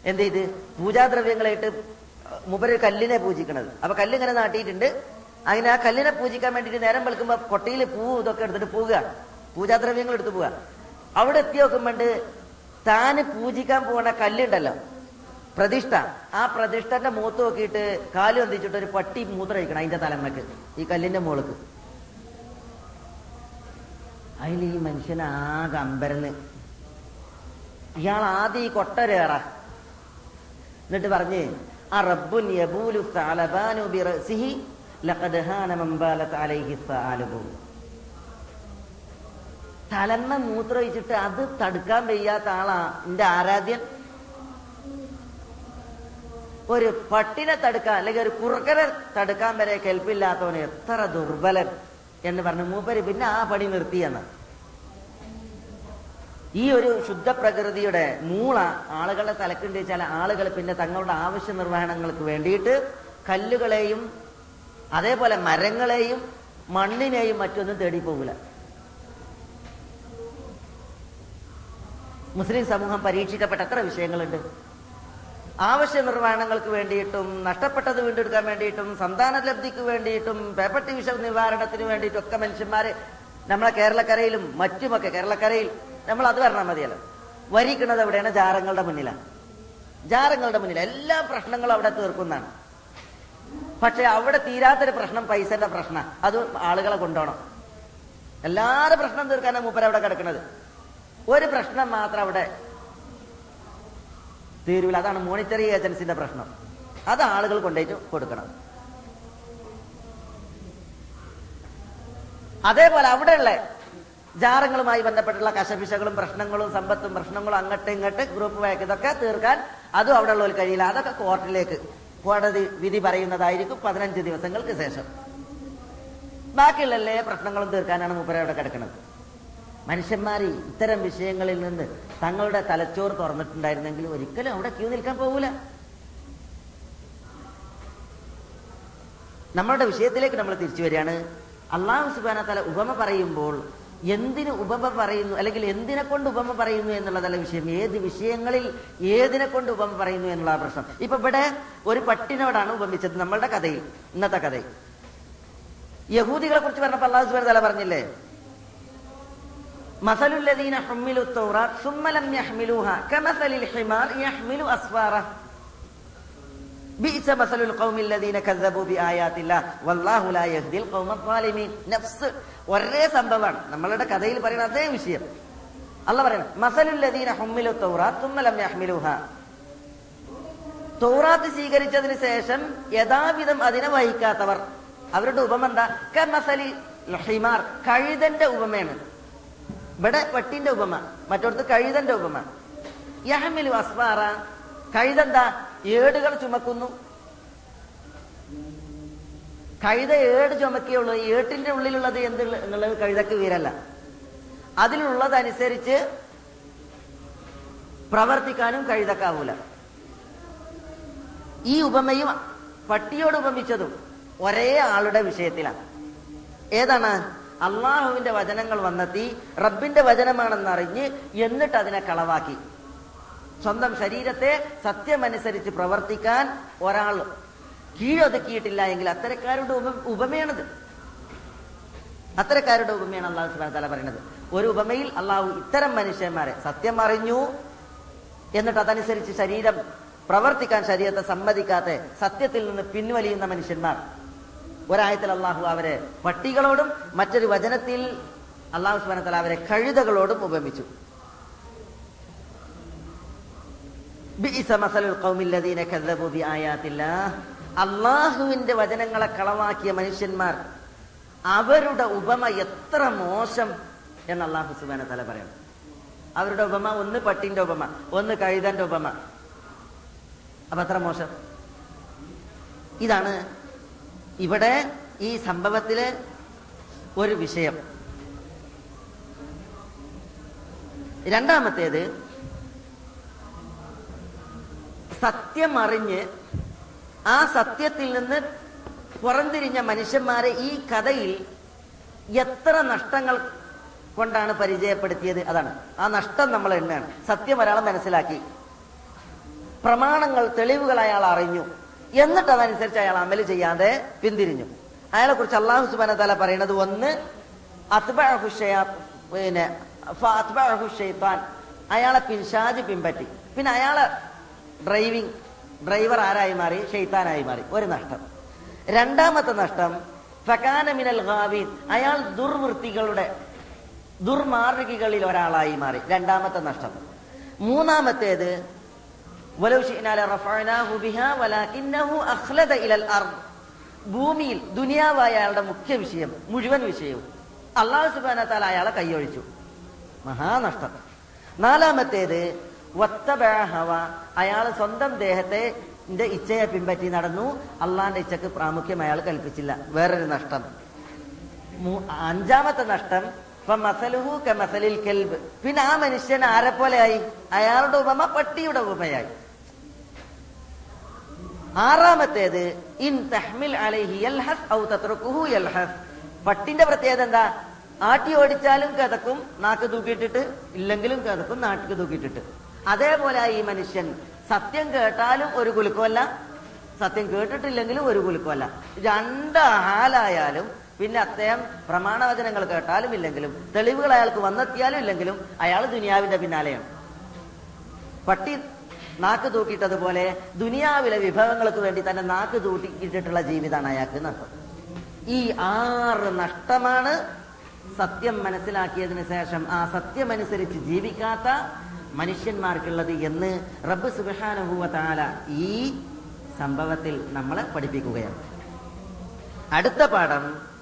എന്ത് ചെയ്ത്? പൂജാദ്രവ്യങ്ങളായിട്ട് മുമ്പൊരു കല്ലിനെ പൂജിക്കണത്. അപ്പൊ കല്ലിങ്ങനെ നാട്ടിയിട്ടുണ്ട്. അങ്ങനെ ആ കല്ലിനെ പൂജിക്കാൻ വേണ്ടിയിട്ട് നേരം വെളുക്കുമ്പോ കൊട്ടയിൽ പൂ ഇതൊക്കെ എടുത്തിട്ട് പോവുക. പൂജാദ്രവ്യങ്ങൾ എടുത്തു പോവുക. അവിടെ എത്തി നോക്കുമ്പോണ്ട് താന് പൂജിക്കാൻ പോണ കല്ലുണ്ടല്ലോ. പ്രതിഷ്ഠ. ആ പ്രതിഷ്ഠന്റെ മൂത്ത് നോക്കിയിട്ട് കാലു എന്തിച്ചിട്ട് ഒരു പട്ടി മൂത്രം അതിന്റെ തലമ്മക്ക് ഈ കല്ലിന്റെ മുകൾക്ക് അതിൽ ഈ മനുഷ്യൻ ആകെ അമ്പരന്ന്. ഇയാൾ ആദ്യം ഈ കൊട്ടരേറ എന്നിട്ട് പറഞ്ഞ് സാലുബു തലമ്മ മൂത്രമൊഴിച്ചിട്ട് അത് തടുക്കാൻ വയ്യാത്ത ആളാ എന്റെ ആരാധ്യൻ. ഒരു പട്ടിനെ തടുക്കാൻ അല്ലെങ്കിൽ ഒരു കുറുക്കനെ തടുക്കാൻ വരെ കേൾപ്പില്ലാത്തവന് എത്ര ദുർബലൻ. എന്ന് പറഞ്ഞു മൂപ്പര് പിന്നെ ആ പണി നിർത്തി എന്ന്. ഈ ഒരു ശുദ്ധ പ്രകൃതിയുടെ മൂള ആളുകളുടെ തലക്കുണ്ട് വെച്ചാൽ ആളുകൾ പിന്നെ തങ്ങളുടെ ആവശ്യ നിർവഹണങ്ങൾക്ക് വേണ്ടിയിട്ട് കല്ലുകളെയും അതേപോലെ മരങ്ങളെയും മണ്ണിനെയും മറ്റൊന്നും തേടി പോകില്ല. മുസ്ലിം സമൂഹം പരീക്ഷിക്കപ്പെട്ട എത്ര വിഷയങ്ങളുണ്ട്? ആവശ്യ നിർവഹണങ്ങൾക്ക് വേണ്ടിയിട്ടും നഷ്ടപ്പെട്ടത് വീണ്ടെടുക്കാൻ വേണ്ടിയിട്ടും സന്താന ലബ്ധിക്ക് വേണ്ടിയിട്ടും പേപ്പട്ടി വിഷ നിവാരണത്തിന് വേണ്ടിയിട്ടും ഒക്കെ മനുഷ്യന്മാര് നമ്മളെ കേരളക്കരയിലും മറ്റുമൊക്കെ കേരളക്കരയിൽ നമ്മൾ അത് പറഞ്ഞാൽ മതിയല്ലോ. വരിക്കുന്നത് എവിടെയാണ്? ജാരങ്ങളുടെ മുന്നിലാണ്. ജാരങ്ങളുടെ മുന്നിൽ എല്ലാ പ്രശ്നങ്ങളും അവിടെ തീർക്കുന്നതാണ്. പക്ഷെ അവിടെ തീരാത്തൊരു പ്രശ്നം പൈസന്റെ പ്രശ്നം. അത് ആളുകളെ കൊണ്ടോണം. എല്ലാവരും പ്രശ്നം തീർക്കാനാണ് മൂപ്പരവിടെ കിടക്കുന്നത്. ഒരു പ്രശ്നം മാത്രം അവിടെ തീരുവില്ല അതാണ് മോണിറ്ററി ഏജൻസിന്റെ പ്രശ്നം. അത് ആളുകൾ കൊണ്ടേറ്റ് കൊടുക്കണം. അതേപോലെ അവിടെയുള്ള ജാറങ്ങളുമായി ബന്ധപ്പെട്ടുള്ള കശപിശകളും പ്രശ്നങ്ങളും സമ്പത്തും പ്രശ്നങ്ങളും അങ്ങോട്ട് ഇങ്ങോട്ട് ഗ്രൂപ്പ് വാക്ക് ഇതൊക്കെ തീർക്കാൻ അതും അവിടെ ഉള്ളവർ കഴിയില്ല. അതൊക്കെ കോർട്ടിലേക്ക് കോടതി വിധി പറയുന്നതായിരിക്കും പതിനഞ്ച് ദിവസങ്ങൾക്ക് ശേഷം. ബാക്കിയുള്ള എല്ലാ പ്രശ്നങ്ങളും തീർക്കാനാണ് മൂപ്പര അവിടെ കിടക്കുന്നത്. മനുഷ്യന്മാർ ഇത്തരം വിഷയങ്ങളിൽ നിന്ന് തങ്ങളുടെ തലച്ചോറ് തുറന്നിട്ടുണ്ടായിരുന്നെങ്കിൽ ഒരിക്കലും അവിടെ ക്യൂ നിൽക്കാൻ പോകൂല നമ്മളുടെ വിഷയത്തിലേക്ക് നമ്മൾ തിരിച്ചു വരികയാണ്. അള്ളാഹു സുബാന തല ഉപമ പറയുമ്പോൾ എന്തിന് ഉപമ പറയുന്നു അല്ലെങ്കിൽ എന്തിനെ കൊണ്ട് ഉപമ പറയുന്നു എന്നുള്ളതല്ല വിഷയം. ഏത് വിഷയങ്ങളിൽ ഏതിനെ കൊണ്ട് ഉപമ പറയുന്നു എന്നുള്ള പ്രശ്നം. ഇപ്പൊ ഇവിടെ ഒരു പട്ടിനോടാണ് ഉപമിച്ചത് നമ്മളുടെ കഥയിൽ ഇന്നത്തെ കഥയിൽ. യഹൂദികളെ കുറിച്ച് പറഞ്ഞപ്പോ അള്ളാഹു സുബാന തല പറഞ്ഞില്ലേ? മസലുല്ലദീന കമസലിൽ മസലുൽ ഖൗമില്ലദീന വല്ലാഹു ലാ യഹ്ദിൽ നഫ്സ് ഒരേ സംഭവമാണ്. നമ്മളുടെ കഥയിൽ പറയുന്ന അതേ വിഷയം. അല്ല പറയണം. മസലുല്ലദീന ഹുമ്മിലു തൗറാ തുമ്മലം യഹ്മിലുഹ. തൗറാത്ത് സ്വീകരിച്ചതിന് ശേഷം യഥാവിധം അതിനെ വഹിക്കാത്തവർ. അവരുടെ ഉപമ എന്താ? കമസലി ഹിമാർ. കഴുതന്റെ ഉപമയാണ്. ഇവിടെ വട്ടിന്റെ ഉപമ മറ്റോടത്ത് കഴുതന്റെ ഉപമ. യഹമിലു അസ്വാറ കഴുതെന്താ? ഏടുകൾ ചുമക്കുന്നു. കഴുത ഏട് ചുമക്കിയുള്ളൂ ഏട്ടിന്റെ ഉള്ളിലുള്ളത് എന്ത് എന്നുള്ളത് കഴുതക്ക് വീരല്ല അതിലുള്ളതനുസരിച്ച് പ്രവർത്തിക്കാനും കഴുതക്കാവൂല. ഈ ഉപമയും പട്ടിയോട് ഉപമിച്ചതും ഒരേ ആളുടെ വിഷയത്തിലാണ്. ഏതാണ്? അള്ളാഹുവിന്റെ വചനങ്ങൾ വന്നെത്തി റബ്ബിന്റെ വചനമാണെന്നറിഞ്ഞ് എന്നിട്ട് അതിനെ കളവാക്കി. സ്വന്തം ശരീരത്തെ സത്യമനുസരിച്ച് പ്രവർത്തിക്കാൻ ഒരാൾ കീഴൊതുക്കിയിട്ടില്ല എങ്കിൽ അത്തരക്കാരുടെ ഉപ ഉപമയാണത്. അത്തരക്കാരുടെ ഉപമയാണ് അള്ളാഹു സുബാന പറയുന്നത്. ഒരു ഉപമയിൽ അള്ളാഹു ഇത്തരം മനുഷ്യന്മാരെ സത്യം അറിഞ്ഞു എന്നിട്ട് അതനുസരിച്ച് ശരീരം പ്രവർത്തിക്കാൻ ശരീരത്തെ സമ്മതിക്കാത്ത സത്യത്തിൽ നിന്ന് പിൻവലിയുന്ന മനുഷ്യന്മാർ. ഒരായത്തിൽ അള്ളാഹു അവരെ പട്ടികളോടും മറ്റൊരു വചനത്തിൽ അള്ളാഹു സുബാന അവരെ കഴുതകളോടും ഉപമിച്ചു. അള്ളാഹുവിന്റെ വചനങ്ങളെ കളവാക്കിയ മനുഷ്യന്മാർ അവരുടെ ഉപമ എത്ര മോശം എന്ന് അള്ളാഹു സുബാന തല പറയണം. അവരുടെ ഉപമ ഒന്ന് പട്ടിന്റെ ഉപമ ഒന്ന് കഴുതന്റെ ഉപമ. അപ്പൊ അത്ര മോശം. ഇതാണ് ഇവിടെ ഈ സംഭവത്തിലെ ഒരു വിഷയം. രണ്ടാമത്തേത് സത്യം അറിഞ്ഞ് ആ സത്യത്തിൽ നിന്ന് പുറംതിരിഞ്ഞ മനുഷ്യന്മാരെ ഈ കഥയിൽ എത്ര നഷ്ടങ്ങൾ കൊണ്ടാണ് പരിചയപ്പെടുത്തിയത് അതാണ്. ആ നഷ്ടം നമ്മൾ എണ്ണാണ് സത്യം ഒരാൾ മനസ്സിലാക്കി. പ്രമാണങ്ങൾ തെളിവുകൾ അയാൾ അറിഞ്ഞു. എന്നിട്ട് അതനുസരിച്ച് അയാൾ അമൽ ചെയ്യാതെ പിന്തിരിഞ്ഞു. അയാളെ കുറിച്ച് അള്ളാഹു സുബാന തല പറയുന്നത് ഒന്ന് പിന്നെ അയാളെ പിൻഷാജ് പിൻപറ്റി. പിന്നെ അയാളെ ഡ്രൈവിംഗ് ഡ്രൈവർ ആരായി മാറി? ഷെയ്ത്താനായി മാറി. ഒരു നഷ്ടം. രണ്ടാമത്തെ നഷ്ടം ഫകാന മിനൽ ഗാവീൻ. അയാൾ ദുർവൃത്തികളുടെ ദുർമാർഗികളിൽ ഒരാളായി മാറി. രണ്ടാമത്തെ നഷ്ടം. മൂന്നാമത്തേത് ഭൂമിയിൽ ദുനിയാവായ അയാളുടെ മുഖ്യ വിഷയം മുഴുവൻ വിഷയവും അള്ളാഹു സുബ്ഹാനഹു തആല അയാളെ കൈയൊഴിച്ചു. മഹാനഷ്ടം നാലാമത്തേത് വത്തബഹവ അയാൾ സ്വന്തം ദേഹത്തെ ഇച്ഛയെ പിൻപറ്റി നടന്നു. അള്ളാന്റെ ഇച്ഛക്ക് പ്രാമുഖ്യം അയാൾ കൽപ്പിച്ചില്ല. വേറൊരു നഷ്ടം. അഞ്ചാമത്തെ നഷ്ടം പിന്നെ ആ മനുഷ്യൻ ആരെ പോലെയായി? അയാളുടെ ഉപമ പട്ടിയുടെ ഉപമയായി. ആറാമത്തേത് ഇൻ തഹ്മിൽ അലൈഹി യൽഹസ് ഔ തത്രുക്കുഹു യൽഹസ്. പട്ടിന്റെ പ്രത്യേകത എന്താ? ആട്ടി ഓടിച്ചാലും കഥക്കും നാക്ക് തൂക്കിയിട്ടിട്ട് ഇല്ലെങ്കിലും കഥക്കും നാട്ടിക്ക് തൂക്കിയിട്ടിട്ട്. അതേപോലെ ഈ മനുഷ്യൻ സത്യം കേട്ടാലും ഒരു കുലുക്കമല്ല സത്യം കേട്ടിട്ടില്ലെങ്കിലും ഒരു കുലുക്കമല്ല. രണ്ട് ഹാലായാലും പിന്നെ അദ്ദേഹം പ്രമാണവചനങ്ങൾ കേട്ടാലും ഇല്ലെങ്കിലും തെളിവുകൾ അയാൾക്ക് വന്നെത്തിയാലും ഇല്ലെങ്കിലും അയാൾ ദുനിയാവിന്റെ പിന്നാലെയാണ്. പട്ടി നാക്ക് തൂക്കിയിട്ടതുപോലെ ദുനിയാവിലെ വിഭവങ്ങൾക്ക് വേണ്ടി തന്നെ നാക്ക് തൂക്കിയിട്ടിട്ടുള്ള ജീവിതമാണ് അയാൾക്ക് നഷ്ടം ഈ ആറ് നഷ്ടമാണ് സത്യം മനസ്സിലാക്കിയതിനു ശേഷം ആ സത്യമനുസരിച്ച് ജീവിക്കാത്ത മനുഷ്യന്മാർക്കുള്ളത് എന്ന് റബ്ബ് സുബാനുഭൂവ ഈ സംഭവത്തിൽ നമ്മളെ പഠിപ്പിക്കുകയാണ്. അടുത്ത പാഠം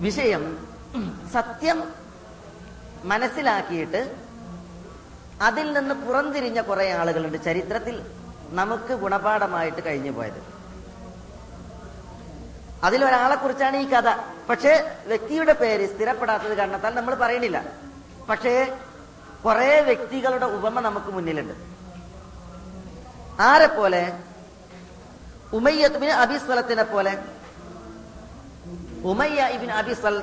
വിഷയം സത്യം മനസ്സിലാക്കിയിട്ട് അതിൽ നിന്ന് പുറംതിരിഞ്ഞ കുറെ ആളുകളുണ്ട്. ചരിത്രത്തിൽ നമുക്ക് ഗുണപാഠമായിട്ട് കഴിഞ്ഞു പോയത്. അതിലൊരാളെ കുറിച്ചാണ് ഈ കഥ. പക്ഷേ വ്യക്തിയുടെ പേര് സ്ഥിരപ്പെടാത്തത് കാരണത്താൽ നമ്മൾ പറയണില്ല പക്ഷേ കുറെ വ്യക്തികളുടെ ഉപമ നമുക്ക് മുന്നിലുണ്ട്. ആരെ പോലെ? ഉമയ്യത്തുബിന് അബിസ്വലത്തിനെ പോലെ. ഉമയ്യ ഇബിൻ അബിസ്വൽ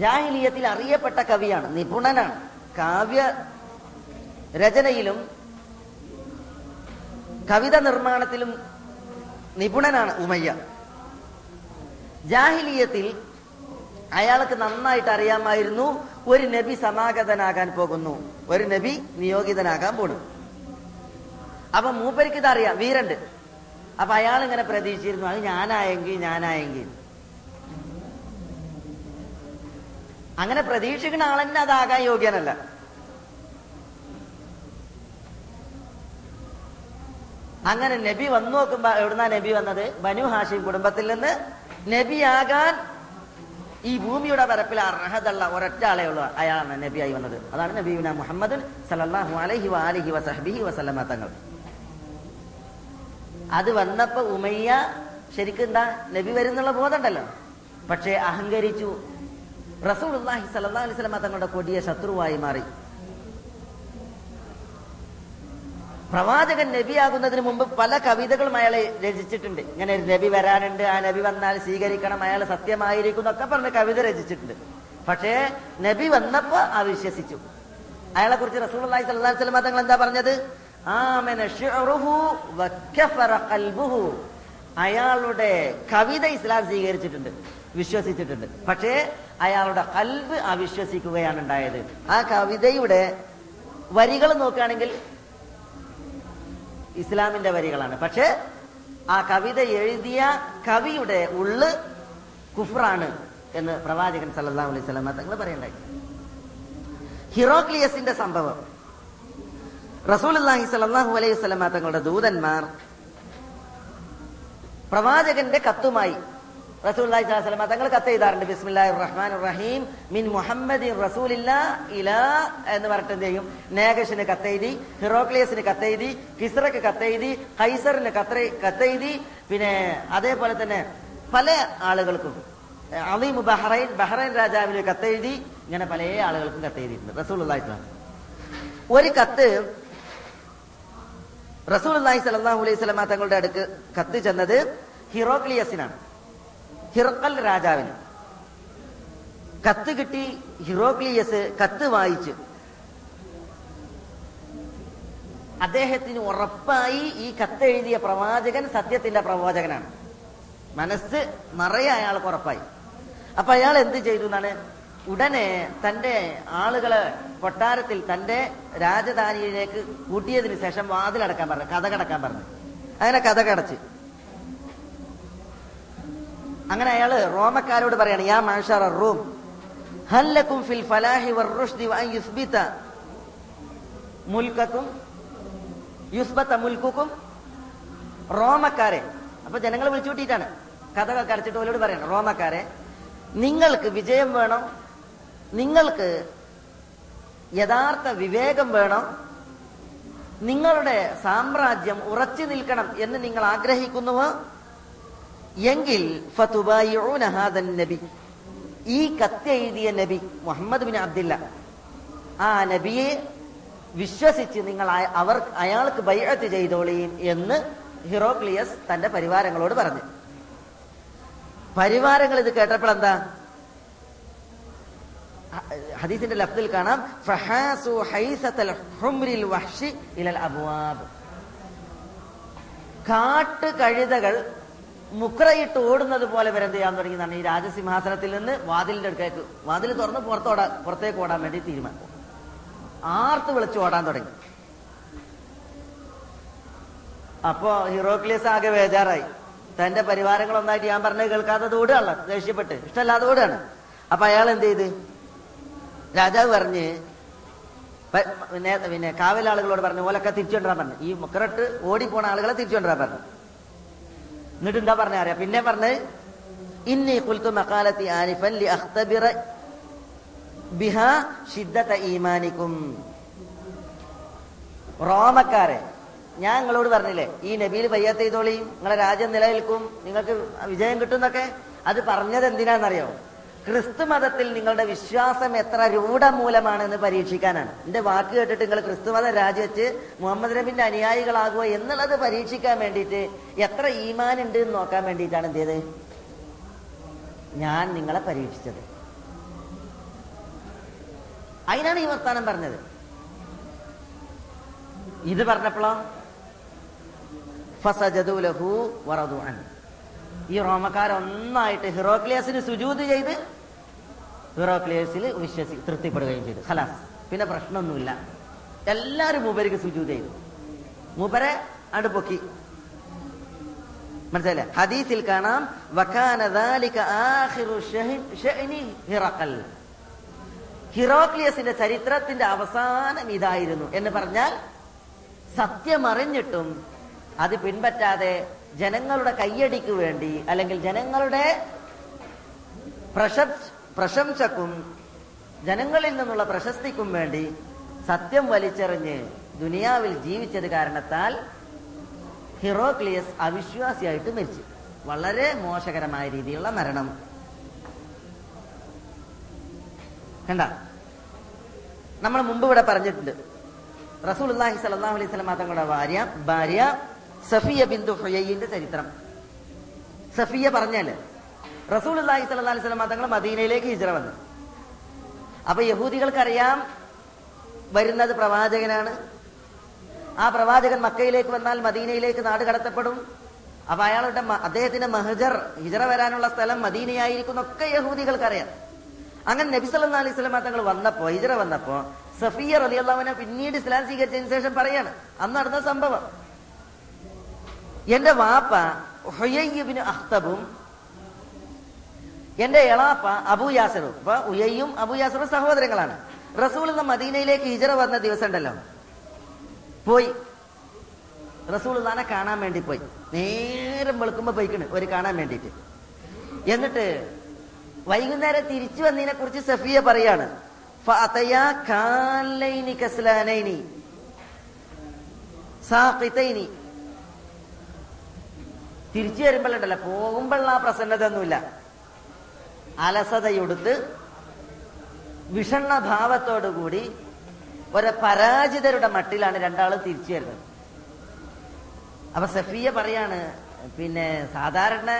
ജാഹിലിയത്തിൽ അറിയപ്പെട്ട കവിയാണ് നിപുണനാണ്. കാവ്യ രചനയിലും കവിത നിർമ്മാണത്തിലും നിപുണനാണ് ഉമയ്യ. ജാഹിലിയത്തിൽ അയാൾക്ക് നന്നായിട്ട് അറിയാമായിരുന്നു ഒരു നബി സമാഗതനാകാൻ പോകുന്നു ഒരു നബി നിയോഗിതനാകാൻ പോണു. അപ്പൊ മൂപ്പരിക്ക് ഇത് അറിയാം വീരണ്ട്. അപ്പൊ അയാൾ ഇങ്ങനെ പ്രതീക്ഷിച്ചിരുന്നു അത് ഞാനായെങ്കിൽ ഞാനായെങ്കിൽ. അങ്ങനെ പ്രതീക്ഷിക്കുന്ന ആളെന്നെ അതാകാൻ യോഗ്യനല്ല. അങ്ങനെ നബി വന്നു നോക്കുമ്പോ എവിടുന്നാ നബി വന്നത്? ബനു ഹാഷിം കുടുംബത്തിൽ നിന്ന് നബിയാകാൻ ഈ ഭൂമിയുടെ പരപ്പിൽ അർഹതുള്ള ഒരൊറ്റ ആളേ ഉള്ളൂ. അയാളാണ് നബിയായി വന്നത്. അതാണ് നബീന മുഹമ്മദ് വസല്ലമ തങ്ങൾ. അത് വന്നപ്പോ ഉമയ്യ ശരിക്കും എന്താ? നബി വരുന്നുള്ള ബോധമുണ്ടല്ലോ പക്ഷേ അഹങ്കരിച്ചു. റസൂലുള്ളാഹി സല്ലാ അലൈഹി സ്വലമ തങ്ങളുടെ കൊടിയ ശത്രുവായി മാറി. പ്രവാചകൻ നബിയാകുന്നതിന് മുമ്പ് പല കവിതകളും അയാളെ രചിച്ചിട്ടുണ്ട്. ഇങ്ങനെ നബി വരാനുണ്ട് ആ നബി വന്നാൽ സ്വീകരിക്കണം അയാൾ സത്യമായിരിക്കും എന്നൊക്കെ പറഞ്ഞ് കവിത രചിച്ചിട്ടുണ്ട്. പക്ഷേ നബി വന്നപ്പോ ആ വിശ്വസിച്ചു. അയാളെ കുറിച്ച് റസൂൽ അള്ളാഹി അലൈഹി വസല്ലം തങ്ങൾ എന്താ പറഞ്ഞത്? അയാളുടെ കവിത ഇസ്ലാം സ്വീകരിച്ചിട്ടുണ്ട്. വിശ്വസിച്ചിട്ടുണ്ട്. പക്ഷേ അയാളുടെ കൽബ് അവിശ്വസിക്കുകയാണ് ഉണ്ടായത് ആ കവിതയുടെ വരികൾ നോക്കുകയാണെങ്കിൽ ഇസ്ലാമിന്റെ വരികളാണ്. പക്ഷേ ആ കവിത എഴുതിയ കവിയുടെ ഉള്ള് കുഫറാണ് എന്ന് പ്രവാചകൻ സല്ലാ അലൈഹി സ്വലമ തങ്ങൾ പറയണ്ടായി ഹിറോക്ലിയസിന്റെ സംഭവം. റസൂൽ റസൂലുള്ളാഹി സലാഹു അലൈഹി സ്വലമ തങ്ങളുടെ ദൂതന്മാർ പ്രവാചകന്റെ കത്തുമായി വസല്ലം തങ്ങൾ കത്ത് എഴുതാറുണ്ട്. ബിസ്മില്ലാഹിർ റഹ്മാനിർ റഹീം മിൻ മുഹമ്മദിൻ റസൂലില്ല ഇലാ എന്ന് പറഞ്ഞിട്ട് എന്ത് ചെയ്യും? നേഗഷിന് കത്തെഴുതി ഹിറോക്ലിയസിന് കത്തെഴുതി കിസ്റക്ക് കത്തെഴുതി കൈസറിന് കത്ത് കത്തെഴുതി പിന്നെ അതേപോലെ തന്നെ പല ആളുകൾക്കും അലീം ബഹ്റൈൻ ബഹ്റൈൻ രാജാവിന് കത്തെഴുതി ഇങ്ങനെ പല ആളുകൾക്കും കത്തെഴുതിയിട്ടുണ്ട് റസൂൽ അള്ളാഹിസ്ലാം. ഒരു കത്ത് റസൂൽ അള്ളാഹി സലാഹു അലൈഹി സ്വലമ തങ്ങളുടെ അടുക്ക് കത്ത് ചെന്നത് ഹിറോക്ലിയസിനാണ്. ഹിറക്കൽ രാജാവിന്. കത്ത് കിട്ടി ഹിറോക്ലിയസ് കത്ത് വായിച്ച്. അദ്ദേഹത്തിന് ഉറപ്പായി ഈ കത്ത് എഴുതിയ പ്രവാചകൻ സത്യത്തിന്റെ പ്രവാചകനാണ്. മനസ്സ് നിറയെ അയാൾക്ക് ഉറപ്പായി. അപ്പൊ അയാൾ എന്ത് ചെയ്തു എന്നാണ്? ഉടനെ തന്റെ ആളുകളെ കൊട്ടാരത്തിൽ തന്റെ രാജധാനിയിലേക്ക് കൂട്ടിയതിനു ശേഷം വാതിലടക്കാൻ പറഞ്ഞു കഥ കടക്കാൻ പറഞ്ഞു. അങ്ങനെ കഥ കടച്ച്. അങ്ങനെ അയാൾ റോമക്കാരോട് പറയാണ് യാ മാഷാറ റൂം ഹല്ലക്കും ഫിൽ ഫലാഹി വഅൻ യുസ്ബിത മുൽക്കക്കും യുസ്ബത്ത മുൽക്കുക്കും റോമക്കാരെ. അപ്പൊ ജനങ്ങൾ വിളിച്ചു കൂട്ടിയിട്ടാണ് കഥകൾ കരച്ചിട്ട് അവരോട് പറയണം റോമക്കാരെ നിങ്ങൾക്ക് വിജയം വേണം നിങ്ങൾക്ക് യഥാർത്ഥ വിവേകം വേണം നിങ്ങളുടെ സാമ്രാജ്യം ഉറച്ചു നിൽക്കണം എന്ന് നിങ്ങൾ ആഗ്രഹിക്കുന്നുവോ? എങ്കിൽ നബി. ഈ കത്തെഴുതിയ നബി മുഹമ്മദ് ബിൻ അബ്ദില്ല. ആ നബിയെ വിശ്വസിച്ച് നിങ്ങൾ അവർ അയാൾക്ക് ബൈഅത്ത് ചെയ്തോളീം എന്ന് ഹിറോക്ലിയസ് തന്റെ പരിവാരങ്ങളോട് പറഞ്ഞു. പരിവാരങ്ങൾ ഇത് കേട്ടപ്പോൾ എന്താ? ഹദീസിന്റെ ലഫ്തിൽ കാണാം കാട്ട് കഴുതകൾ മുക്രയിട്ട് ഓടുന്നത് പോലെ വരെ ചെയ്യാൻ തുടങ്ങിയതാണ് ഈ രാജസിംഹാസനത്തിൽ നിന്ന് വാതിലിന്റെ അടുക്കേക്ക് വാതിൽ തുറന്ന് പുറത്തോടാ പുറത്തേക്ക് ഓടാൻ വേണ്ടി തീരുമാനം. ആർത്ത് വിളിച്ച് ഓടാൻ തുടങ്ങി. അപ്പോ ഹീറോക്ലിയസ് ആകെ ബേജാറായി. തന്റെ പരിവാരങ്ങൾ ഒന്നായിട്ട് ഞാൻ പറഞ്ഞത് കേൾക്കാത്തത് ഓടുകയല്ല ദേഷ്യപ്പെട്ട്. ഇഷ്ടമല്ലാതെ ഓടുകയാണ്. അപ്പൊ അയാൾ എന്ത് ചെയ്ത്? രാജാവ് പറഞ്ഞ് പിന്നെ കാവലാളുകളോട് പറഞ്ഞു ഓലൊക്കെ തിരിച്ചുകൊണ്ടിരാൻ പറഞ്ഞു. ഈ മുക്കറട്ട് ഓടിപ്പോണ ആളുകളെ തിരിച്ചുകൊണ്ടിരാൻ പറഞ്ഞു. എന്നിട്ട് എന്താ പറഞ്ഞ അറിയാം? പിന്നെ പറഞ്ഞ് ഇന്നി കുൽത്തു മക്കാലത്തി ആനിഫൻ ലി അഖ്തബിറ ബിഹ ഷിദ്ദത ഈമാനിക്കും. റോമക്കാരെ ഞാൻ നിങ്ങളോട് പറഞ്ഞില്ലേ ഈ നബിയിൽ ബയ്യത്ത് ചെയ്തോളി നിങ്ങളെ രാജ്യം നിലനിൽക്കും നിങ്ങൾക്ക് വിജയം കിട്ടും എന്നൊക്കെ? അത് പറഞ്ഞത് എന്തിനാണെന്നറിയോ ക്രിസ്തു മതത്തിൽ നിങ്ങളുടെ വിശ്വാസം എത്ര രൂഢമൂലമാണെന്ന് പരീക്ഷിക്കാനാണ്. എന്റെ വാക്ക് കേട്ടിട്ട് നിങ്ങൾ ക്രിസ്തു മതം രാജിവെച്ച് മുഹമ്മദ് നബിന്റെ അനുയായികളാകുക എന്നുള്ളത് പരീക്ഷിക്കാൻ വേണ്ടിയിട്ട് എത്ര ഈമാൻ ഉണ്ട് എന്ന് നോക്കാൻ വേണ്ടിയിട്ടാണ് എന്ത് ഞാൻ നിങ്ങളെ പരീക്ഷിച്ചത്. അതിനാണ് ഈ വർത്താനം പറഞ്ഞത്. ഇത് പറഞ്ഞപ്പോഴോ? ഫസജദു ലഹു വറദു അൻ ഈ റോമക്കാരൊന്നായിട്ട് ഹിറോക്ലിയസിന് സുജൂത് ചെയ്ത് ഹിറോക്ലിയസിൽ വിശ്വസി തൃപ്തിപ്പെടുകയും ചെയ്തു. ഹലാസ് പിന്നെ പ്രശ്നമൊന്നുമില്ല. എല്ലാവരും മൂപ്പർക്ക് സുജൂത് ചെയ്തു. മൂപ്പരെ അടുപ്പൊക്കി മനസ്സിലെ ഹദീസിൽ കാണാം ഹിറോക്ലിയസിന്റെ ചരിത്രത്തിന്റെ അവസാനം ഇതായിരുന്നു. എന്ന് പറഞ്ഞാൽ സത്യമറിഞ്ഞിട്ടും അത് പിൻപറ്റാതെ ജനങ്ങളുടെ കയ്യടിക്ക് വേണ്ടി അല്ലെങ്കിൽ ജനങ്ങളുടെ പ്രശംസ പ്രശംസക്കും ജനങ്ങളിൽ നിന്നുള്ള പ്രശസ്തിക്കും വേണ്ടി സത്യം വലിച്ചെറിഞ്ഞ് ദുനിയാവിൽ ജീവിച്ചത് കാരണത്താൽ ഹിറോക്ലിയസ് അവിശ്വാസിയായിട്ട് മരിച്ചു. വളരെ മോശകരമായ രീതിയിലുള്ള മരണം. കണ്ട? നമ്മൾ മുമ്പ് ഇവിടെ പറഞ്ഞിട്ടുണ്ട്. റസൂൽ അള്ളാഹി സലാഹു അലൈഹി സ്വലം തങ്ങളുടെ ഭാര്യ ഭാര്യ സഫിയ ബിന്ദു ഹുയയിന്റെ ചരിത്രം. സഫിയ പറഞ്ഞാൽ റസൂൽ അള്ളാഹി സ്വലി സ്വലം തങ്ങൾ മദീനയിലേക്ക് ഹിജറ വന്നു. അപ്പൊ യഹൂദികൾക്കറിയാം വരുന്നത് പ്രവാചകനാണ്. ആ പ്രവാചകൻ മക്കയിലേക്ക് വന്നാൽ മദീനയിലേക്ക് നാട് കടത്തപ്പെടും. അപ്പൊ അയാളുടെ അദ്ദേഹത്തിന്റെ മഹജർ ഹിജറ വരാനുള്ള സ്ഥലം മദീനയായിരിക്കുന്നൊക്കെ യഹൂദികൾക്കറിയാം. അങ്ങനെ നബി സല്ലാ അലൈഹി വസല്ലം തങ്ങൾ വന്നപ്പോ ഹിജറ വന്നപ്പോ സഫിയ റളിയല്ലാഹുവിനെ പിന്നീട് ഇസ്ലാം സ്വീകരിച്ചതിന് ശേഷം പറയാണ് അന്ന് നടന്ന സംഭവം. എന്റെ വാപ്പ ഹുയ്യബിന് അഖ്തബും എന്റെ എളാപ്പ അബുയാസറും അപ്പൊ ഉയയും അബുയാസറും സഹോദരങ്ങളാണ്. റസൂൽ എന്ന മദീനയിലേക്ക് ഹിജറ വന്ന ദിവസം ഉണ്ടല്ലോ പോയി. റസൂൾ താനെ കാണാൻ വേണ്ടി പോയി. നേരം വെളുക്കുമ്പോ പോയിക്കണ് ഒരു കാണാൻ വേണ്ടിയിട്ട്. എന്നിട്ട് വൈകുന്നേരം തിരിച്ചു വന്നതിനെ കുറിച്ച് സഫിയ പറയാണ്. സാഖിതൈനി. തിരിച്ചു വരുമ്പോഴുണ്ടല്ലോ പോകുമ്പോഴുള്ള ആ പ്രസന്നത ഒന്നുമില്ല അലസതയൊടുത്ത് വിഷണ്ണ ഭാവത്തോടുകൂടി ഒരു പരാജിതരുടെ മട്ടിലാണ് രണ്ടാളും തിരിച്ചു വരുന്നത്. അപ്പൊ സഫിയ പറയാണ് പിന്നെ സാധാരണ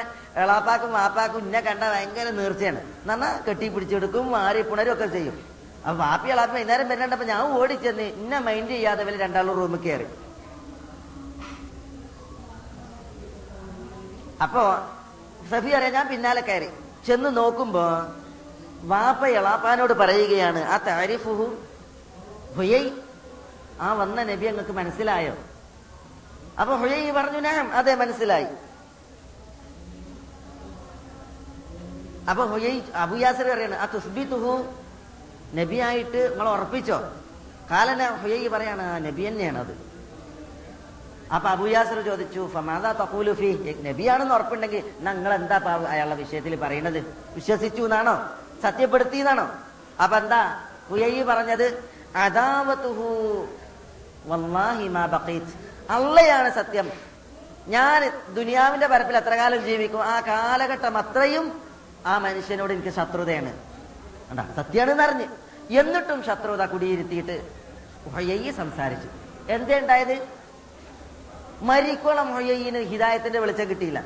എളാപ്പാക്കും വാപ്പാക്കും ഇന്നെ കണ്ട ഭയങ്കര നീർച്ചയാണ്. എന്നാ കെട്ടി പിടിച്ചെടുക്കും മാറി പുണരും ഒക്കെ ചെയ്യും. അപ്പൊ വാപ്പി എളാപ്പി വൈകുന്നേരം വരുന്നുണ്ടപ്പോ ഞാൻ ഓടിച്ചെന്ന് ഇന്നെ മൈൻഡ് ചെയ്യാതെ രണ്ടാളും റൂമിൽ കയറി. അപ്പോ സഫി അറിയാം ഞാൻ പിന്നാലെ കയറി. ചെന്ന് നോക്കുമ്പോ വാപ്പ എളാപ്പാനോട് പറയുകയാണ് ആ താരിഫുഹു ഹുയൈ. ആ വന്ന നബി അങ്ങക്ക് മനസ്സിലായോ? അപ്പൊ ഹുയൈ പറഞ്ഞു ഞാൻ അതെ മനസ്സിലായി. അപ്പൊ ഹുയൈ അബുയാസർ പറയാണ് ആ തുസ്ബി തുഹു നബിയായിട്ട് നിങ്ങൾ ഉറപ്പിച്ചോ? കാലന ഹുയൈ പറയാണ് ആ നബി തന്നെയാണ് അത് അപ്പൊ അബുയാസർ ചോദിച്ചു ഫമാദാ നബിയാണെന്ന് ഉറപ്പുണ്ടെങ്കിൽ നിങ്ങൾ എന്താ അയാളുടെ വിഷയത്തിൽ പറയുന്നത്? വിശ്വസിച്ചു എന്നാണോ സത്യപ്പെടുത്തി എന്നാണോ അപ്പൊ എന്താ? ഹുയൈ പറഞ്ഞത് അദാവത്തുഹു അള്ളയാണ് സത്യം. ഞാൻ ദുനിയാവിന്റെ പരപ്പിൽ എത്ര കാലം ജീവിക്കും? ആ കാലഘട്ടം അത്രയും ആ മനുഷ്യനോട് എനിക്ക് ശത്രുതയാണ്. കണ്ടാ സത്യമാണെന്ന് അറിഞ്ഞ്. എന്നിട്ടും ശത്രുത കുടിയിരുത്തിയിട്ട് സംസാരിച്ചു. എന്തേ ഉണ്ടായത് മരിക്കോളം ഹൊയ്യന് ഹിദായത്തിന്റെ വെളിച്ചം കിട്ടിയില്ല.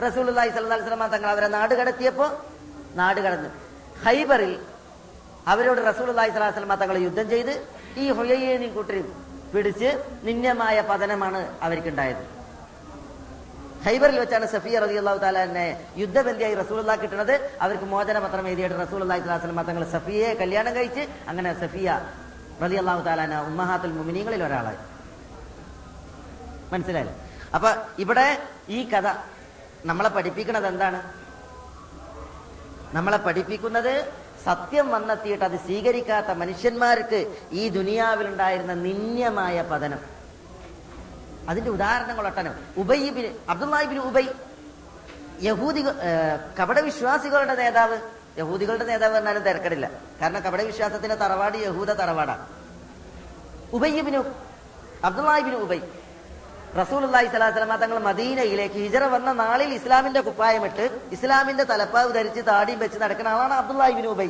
അലൈഹി വസല്ലം തങ്ങൾ അവരെ നാട് കടത്തിയപ്പോ നാട് കടന്നു. ഹൈബറിൽ അവരോട് റസൂൽ അള്ളാഹി സ്വലാഹി വസല്ലം തങ്ങൾ യുദ്ധം ചെയ്ത് ഈ ഹൊയ്യനെയും കൂട്ടരും പിടിച്ച് നിന്യമായ പതനമാണ് അവർക്കുണ്ടായത്. ഹൈബറിൽ വെച്ചാണ് സഫിയ റലി അള്ളാഹു താലാനെ യുദ്ധബന്ധിയായി റസൂൽ കിട്ടുന്നത് അവർക്ക് മോചന പത്രം എഴുതിയിട്ട് റസൂൽ അള്ളാഹി തങ്ങൾ സഫിയെ കല്യാണം കഴിച്ച് അങ്ങനെ സഫിയ റലി അള്ളാഹു താലാന ഉമ്മഹാത്തുൽ മുമിനിങ്ങളിൽ ഒരാളായി. മനസ്സിലായില്ലേ? അപ്പൊ ഇവിടെ ഈ കഥ നമ്മളെ പഠിപ്പിക്കുന്നത് എന്താണ്? നമ്മളെ പഠിപ്പിക്കുന്നത് സത്യം വന്നെത്തിയിട്ട് അത് സ്വീകരിക്കാത്ത മനുഷ്യന്മാർക്ക് ഈ ദുനിയാവിലുണ്ടായിരുന്ന നിന്യമായ പതനം. അതിന്റെ ഉദാഹരണങ്ങൾ ഒട്ടനം. ഉബൈബിന് അബ്ദുല്ലാഹിബിന് ഉബൈ യഹൂദി കപട വിശ്വാസികളുടെ നേതാവ്. യഹൂദികളുടെ നേതാവ് എന്നാലും തിരക്കടില്ല. കാരണം കപട വിശ്വാസത്തിന്റെ തറവാട്. യഹൂദ തറവാടാണ് ഉബൈബിനു അബ്ദുല്ലാഹിബിന് ഉബൈ റസൂൽ അള്ളാഹി സ്വലാസ്ലമ തങ്ങൾ മദീനയിലേക്ക് ഹിജറ വന്ന നാളിൽ ഇസ്ലാമിന്റെ കുപ്പായമിട്ട് ഇസ്ലാമിന്റെ തലപ്പാവ് ധരിച്ച് താടിയും വെച്ച് നടക്കുന്ന ആളാണ് അബ്ദുല്ലാഹിബിൻ ഉബൈ.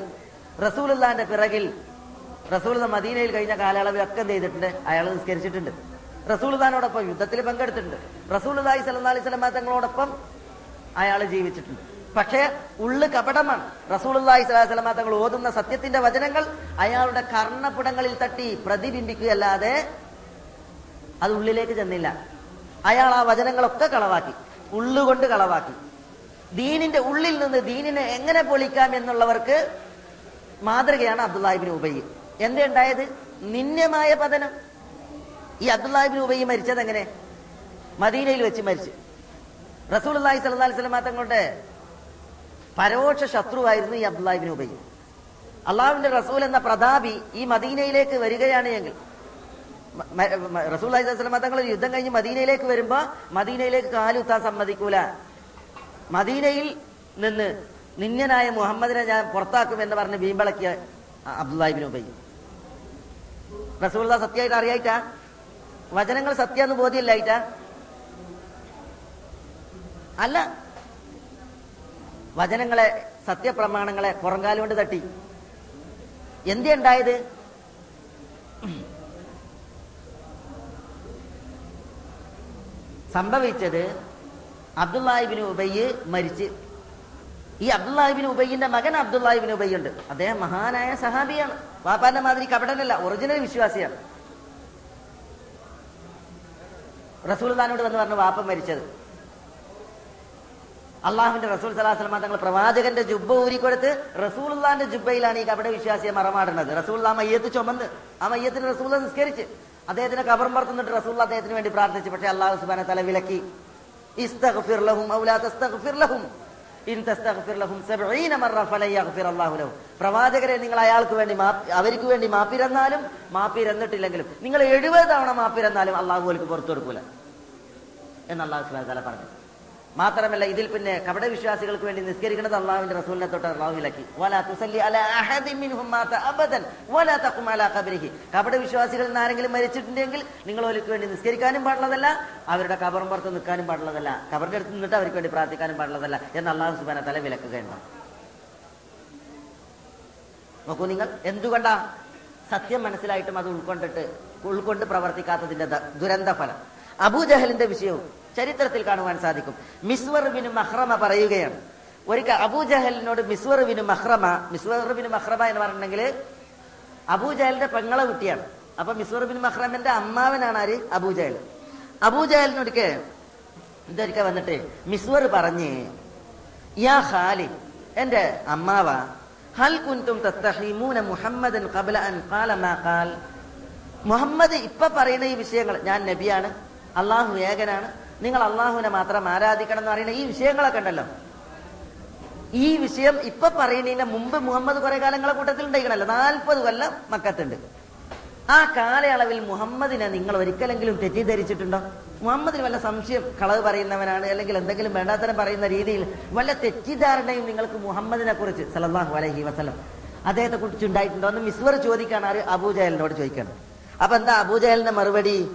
റസൂൽ അള്ളാന്റെ പിറകിൽ റസൂൽ മദീനയിൽ കഴിഞ്ഞ കാലയളവിൽ ഒക്കെ എന്ത് ചെയ്തിട്ടുണ്ട്? അയാൾ നിസ്കരിച്ചിട്ടുണ്ട്. റസൂൽ ഖാനോടൊപ്പം യുദ്ധത്തിൽ പങ്കെടുത്തിട്ടുണ്ട്. റസൂൽ അള്ളാഹി സല്ലാ അലൈഹി സ്വലമ തങ്ങളോടൊപ്പം അയാൾ ജീവിച്ചിട്ടുണ്ട്. പക്ഷേ ഉള്ളു കപടമാണ്. സ്വലാഹി സ്വലമ തങ്ങൾ ഓതുന്ന സത്യത്തിന്റെ വചനങ്ങൾ അയാളുടെ കർണപുടങ്ങളിൽ തട്ടി പ്രതിബിംബിക്കുകയല്ലാതെ അത് ഉള്ളിലേക്ക് ചെന്നില്ല. അയാൾ ആ വചനങ്ങളൊക്കെ കളവാക്കി ഉള്ളുകൊണ്ട് കളവാക്കി. ദീനിന്റെ ഉള്ളിൽ നിന്ന് ദീനിനെ എങ്ങനെ പൊളിക്കാം എന്നുള്ളവർക്ക് മാതൃകയാണ് അബ്ദുല്ലാഹിബിൻ ഉബൈ. എന്തേ ഉണ്ടായത്? നിന്യമായ പതനം. ഈ അബ്ദുല്ലാഹിബിൻ ഉബൈ മരിച്ചത് എങ്ങനെ? മദീനയിൽ വെച്ച് മരിച്ചു. റസൂൽ അള്ളാഹി സല്ലാ സ്വലമ തങ്ങളുടെ പരോക്ഷ ശത്രുവായിരുന്നു ഈ അബ്ദുല്ലാഹിബിൻ ഉബൈ. അള്ളാഹുവിന്റെ റസൂൽ എന്ന പ്രതാപി ഈ മദീനയിലേക്ക് വരികയാണ് എങ്കിൽ റസൂൽ അലൈഹിസ്ലാം തങ്ങൾ യുദ്ധം കഴിഞ്ഞ് മദീനയിലേക്ക് വരുമ്പോ മദീനയിലേക്ക് കാലുത്താൻ സമ്മതിക്കൂല. മദീനയിൽ നിന്ന് നിന്യനായ മുഹമ്മദിനെ ഞാൻ പുറത്താക്കും എന്ന് പറഞ്ഞ് ഭീമ്പളക്കിയ അബ്ദുല്ലാഹിബിൻ ഉബൈ. റസൂൽ സത്യമായിട്ട് അറിയായിട്ടാ? വചനങ്ങൾ സത്യാന്ന് ബോധ്യമില്ലായിട്ടാ അല്ല. വചനങ്ങളെ സത്യപ്രമാണങ്ങളെ പുറങ്കാലുകൊണ്ട് തട്ടി. എന്തേ ഉണ്ടായത്? സംഭവിച്ചത് അബ്ദുല്ലാഹിബിന് ഉബയ്യ് മരിച്ച്. ഈ അബ്ദുല്ലാഹിബിന് ഉബയ്യന്റെ മകൻ അബ്ദുല്ലാഹിബിന് ഉബയ്യ ഉണ്ട്. അദ്ദേഹം മഹാനായ സഹാബിയാണ്. വാപ്പാന്റെ മാതിരി കപടനല്ല ഒറിജിനൽ വിശ്വാസിയാണ്. റസൂൽദാനോട് വന്ന് പറഞ്ഞു വാപ്പ മരിച്ചത്. അള്ളാഹുവിന്റെ റസൂൽ സലാഹുലമ തങ്ങൾ പ്രവാചകന്റെ ജുബ്ബ ഊരിക്കൊടുത്ത് റസൂൽന്റെ ജുബ്ബയിലാണ് ഈ കപട വിശ്വാസിയെ മറമാടുന്നത്. റസൂൽ ആ മയ്യത്ത് ചുമന്ന് ആ മയ്യത്തിന് റസൂൽ നിസ്കരിച്ച്. അദ്ദേഹത്തിന് കബറും പറത്തുന്നിട്ട് റസൂൽ അദ്ദേഹത്തിന് വേണ്ടി പ്രാർത്ഥിച്ചു. പക്ഷേ അള്ളാഹു സുബാന തല വിലക്കി. പ്രവാചകരെ നിങ്ങൾ അയാൾക്ക് വേണ്ടി അവർക്ക് വേണ്ടി മാപ്പിരന്നാലും മാപ്പിരന്നിട്ടില്ലെങ്കിലും നിങ്ങൾ എഴുപത് തവണ മാപ്പിരന്നാലും അള്ളാഹു അവർക്ക് പുറത്തു കൊടുക്കൂല. എന്ന് അള്ളാഹു സുബാന തല പറഞ്ഞു. മാത്രമല്ല ഇതിൽ പിന്നെ കപട വിശ്വാസികൾക്ക് വേണ്ടി നിസ്കരിക്കുന്നത് അള്ളാഹുവിന്റെ റസൂലിനെ തൊട്ട് അള്ളാഹുലാക്കി കപട വിശ്വാസികളിൽ നിന്ന് ആരെങ്കിലും മരിച്ചിട്ടുണ്ടെങ്കിൽ നിങ്ങൾ അവർക്ക് വേണ്ടി നിസ്കരിക്കാനും പാടുള്ളതല്ല അവരുടെ കബറും പുറത്ത് നിൽക്കാനും പാടുള്ളതല്ല കബറിന്റെ അടുത്ത് നിന്നിട്ട് അവർക്ക് വേണ്ടി പ്രാർത്ഥിക്കാനും പാടുള്ളതല്ല എന്ന് അള്ളാഹു സുബാന തല വിലക്കുകയുണ്ടാവും നോക്കൂ നിങ്ങൾ എന്തുകൊണ്ടാ സത്യം മനസ്സിലായിട്ടും അത് ഉൾക്കൊണ്ടിട്ട് ഉൾക്കൊണ്ട് പ്രവർത്തിക്കാത്തതിന്റെ ദുരന്ത ഫലം അബൂജഹലിന്റെ വിഷയവും ചരിത്രത്തിൽ കാണുവാൻ സാധിക്കും. മിസ്വർ മഹ്റമ പറയുകയാണ്. ഒരിക്കൽ അബൂജഹലിനോട് മിസ്വർ ബിൻ മഹ്റമ മിസ്വർ മഹ്റമ എന്ന് പറഞ്ഞിട്ടുണ്ടെങ്കിൽ അബൂജഹലിന്റെ പെങ്ങളെ കുട്ടിയാണ്. അപ്പൊ മിസ്വർ ബിൻ മഹ്റമിന്റെ അമ്മാവനാണ് ആര്? അബൂജഹൽ അബൂജഹലിനൊരിക്കെ ഇതൊരിക്കൽ വന്നിട്ട് മിസ്വർ പറഞ്ഞ് യാ ഖാലി എന്റെ അമ്മാവ ഹൽ തത്തഹീമൂന മുഹമ്മദൻ ഖബല അൻ ഖാല മാ ഖാൽ. മുഹമ്മദ് ഇപ്പൊ പറയുന്ന ഈ വിഷയങ്ങൾ ഞാൻ നബിയാണ് അള്ളാഹു ഏകനാണ് നിങ്ങൾ അള്ളാഹുവിനെ മാത്രം ആരാധിക്കണം എന്ന് പറയുന്ന ഈ വിഷയങ്ങളൊക്കെ ഉണ്ടല്ലോ. ഈ വിഷയം ഇപ്പൊ പറയുന്നതിന് മുമ്പ് മുഹമ്മദ് കുറെ കാലങ്ങളെ കൂട്ടത്തിൽ ഉണ്ടായിക്കണല്ലോ. നാൽപ്പത് കൊല്ലം മക്കത്തുണ്ട്. ആ കാലയളവിൽ മുഹമ്മദിനെ നിങ്ങൾ ഒരിക്കലെങ്കിലും തെറ്റിദ്ധരിച്ചിട്ടുണ്ടോ? മുഹമ്മദിന് വല്ല സംശയം കളവ് പറയുന്നവനാണ് അല്ലെങ്കിൽ എന്തെങ്കിലും വേണ്ടാത്തരം പറയുന്ന രീതിയിൽ വല്ല തെറ്റിദ്ധാരണയും നിങ്ങൾക്ക് മുഹമ്മദിനെ കുറിച്ച് സലല്ലാഹു അലഹി വസ്ലം അദ്ദേഹത്തെ കുറിച്ച് ഉണ്ടായിട്ടുണ്ടോ എന്ന് മിസ്വർ ചോദിക്കാണ് ആര് അബൂജഹലിനോട് ചോദിക്കണം. അപ്പൊ എന്താ അബൂജഹലിന്റെ മറുപടി?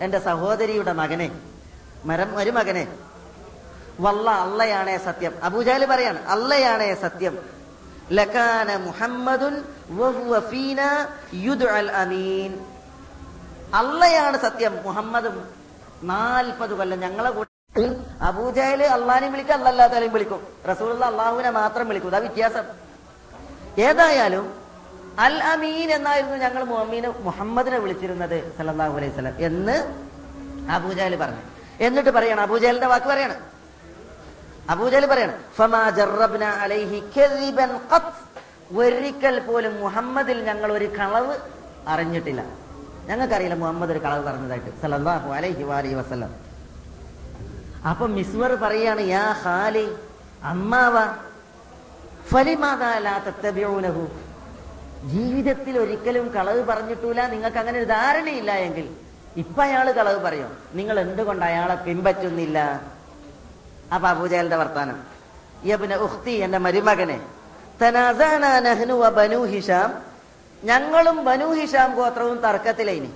എന്റെ സഹോദരിയുടെ മകനെ മരം ഒരു മകനെ. വല്ല അള്ളയാണേ സത്യം. അബൂജാൽ പറയാണ് അള്ളയാണേ സത്യം. ലക്കാന മുഹമ്മദുൻ അമീൻ. അള്ളയാണ് സത്യം. മുഹമ്മദും നാൽപ്പത് കൊല്ലം ഞങ്ങളെ കൂട്ടത്തിൽ അബൂജാൽ അള്ളാനെയും വിളിക്കും അല്ലല്ലാത്താലും വിളിക്കും. റസൂൾ അള്ളാഹുവിനെ മാത്രം വിളിക്കും. അതാ വ്യത്യാസം. ഏതായാലും അൽ അമീൻ എന്നായിരുന്നു ഞങ്ങൾ മുഹമ്മദിനെ വിളിച്ചിരുന്നത് സല്ലല്ലാഹു അലൈഹി സ്വലം എന്ന് അബൂജാൽ പറഞ്ഞു. എന്നിട്ട് പറയണം അബൂജാലിന്റെ വാക്ക് പറയണം. അബൂജാൽ പറയണം ഒരിക്കൽ പോലും മുഹമ്മദിൽ ഞങ്ങൾ ഒരു കളവ് അറിഞ്ഞിട്ടില്ല. ഞങ്ങൾക്കറിയില്ല മുഹമ്മദ് ഒരു കളവ് പറഞ്ഞതായിട്ട്. സല്ലല്ലാഹു അലൈഹി വാലി വസ്ലം അപ്പൊ മിസ്വർ പറയാണ് യാ ഹാലി അമ്മാവ ഫലിമാതാ ലാ തത്തബിഊനഹു ജീവിതത്തിൽ ഒരിക്കലും കളവ് പറഞ്ഞിട്ടില്ല നിങ്ങൾക്ക് അങ്ങനെ ഒരു ധാരണയില്ല എങ്കിൽ. ഇപ്പൊ അയാൾ കളവ് പറയും. നിങ്ങൾ എന്തുകൊണ്ട് അയാളെ പിൻപറ്റുന്നില്ല? അപ്പൊ അബൂജയലിന്റെ വർത്താനം. യബ്ന ഉഖ്തി എന്റെ മരുമകനെ. Banu Hisham. ഞങ്ങളും ബനു ഹിഷാം ഗോത്രവും തർക്കത്തിലേനി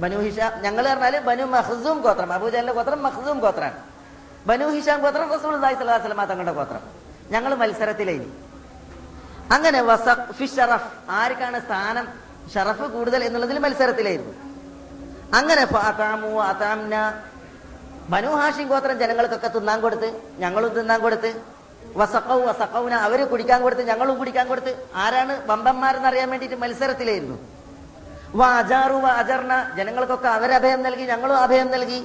ബനു ഹിഷാം ഞങ്ങൾ പറഞ്ഞാൽ ബനു മഹ്സൂം ഗോത്രം. അബൂജലിന്റെ ഗോത്രം മഹ്സൂം ഗോത്രാണ്. ബനു ഹിഷാം ഗോത്രം റസൂൽ തങ്ങളുടെ ഗോത്രം. ഞങ്ങൾ മത്സരത്തിലേനി അങ്ങനെ ഷറഫ് ആർക്കാണ് സ്ഥാനം? ഷറഫ് കൂടുതൽ എന്നുള്ളതിൽ മത്സരത്തിലായിരുന്നു. അങ്ങനെ ബനു ഹാഷിം ഗോത്രം ജനങ്ങൾക്കൊക്കെ തിന്നാൻ കൊടുത്ത് ഞങ്ങളും തിന്നാൻ കൊടുത്ത് വസക്കൗ വസക്കൗന അവർ കുടിക്കാൻ കൊടുത്ത് ഞങ്ങളും കുടിക്കാൻ കൊടുത്ത് ആരാണ് ബമ്പന്മാരെന്ന് അറിയാൻ വേണ്ടിയിട്ട് മത്സരത്തിലായിരുന്നു. വ അജാറു വ അജർണ ജനങ്ങൾക്കൊക്കെ അവരഭയം നൽകി ഞങ്ങളും അഭയം നൽകി.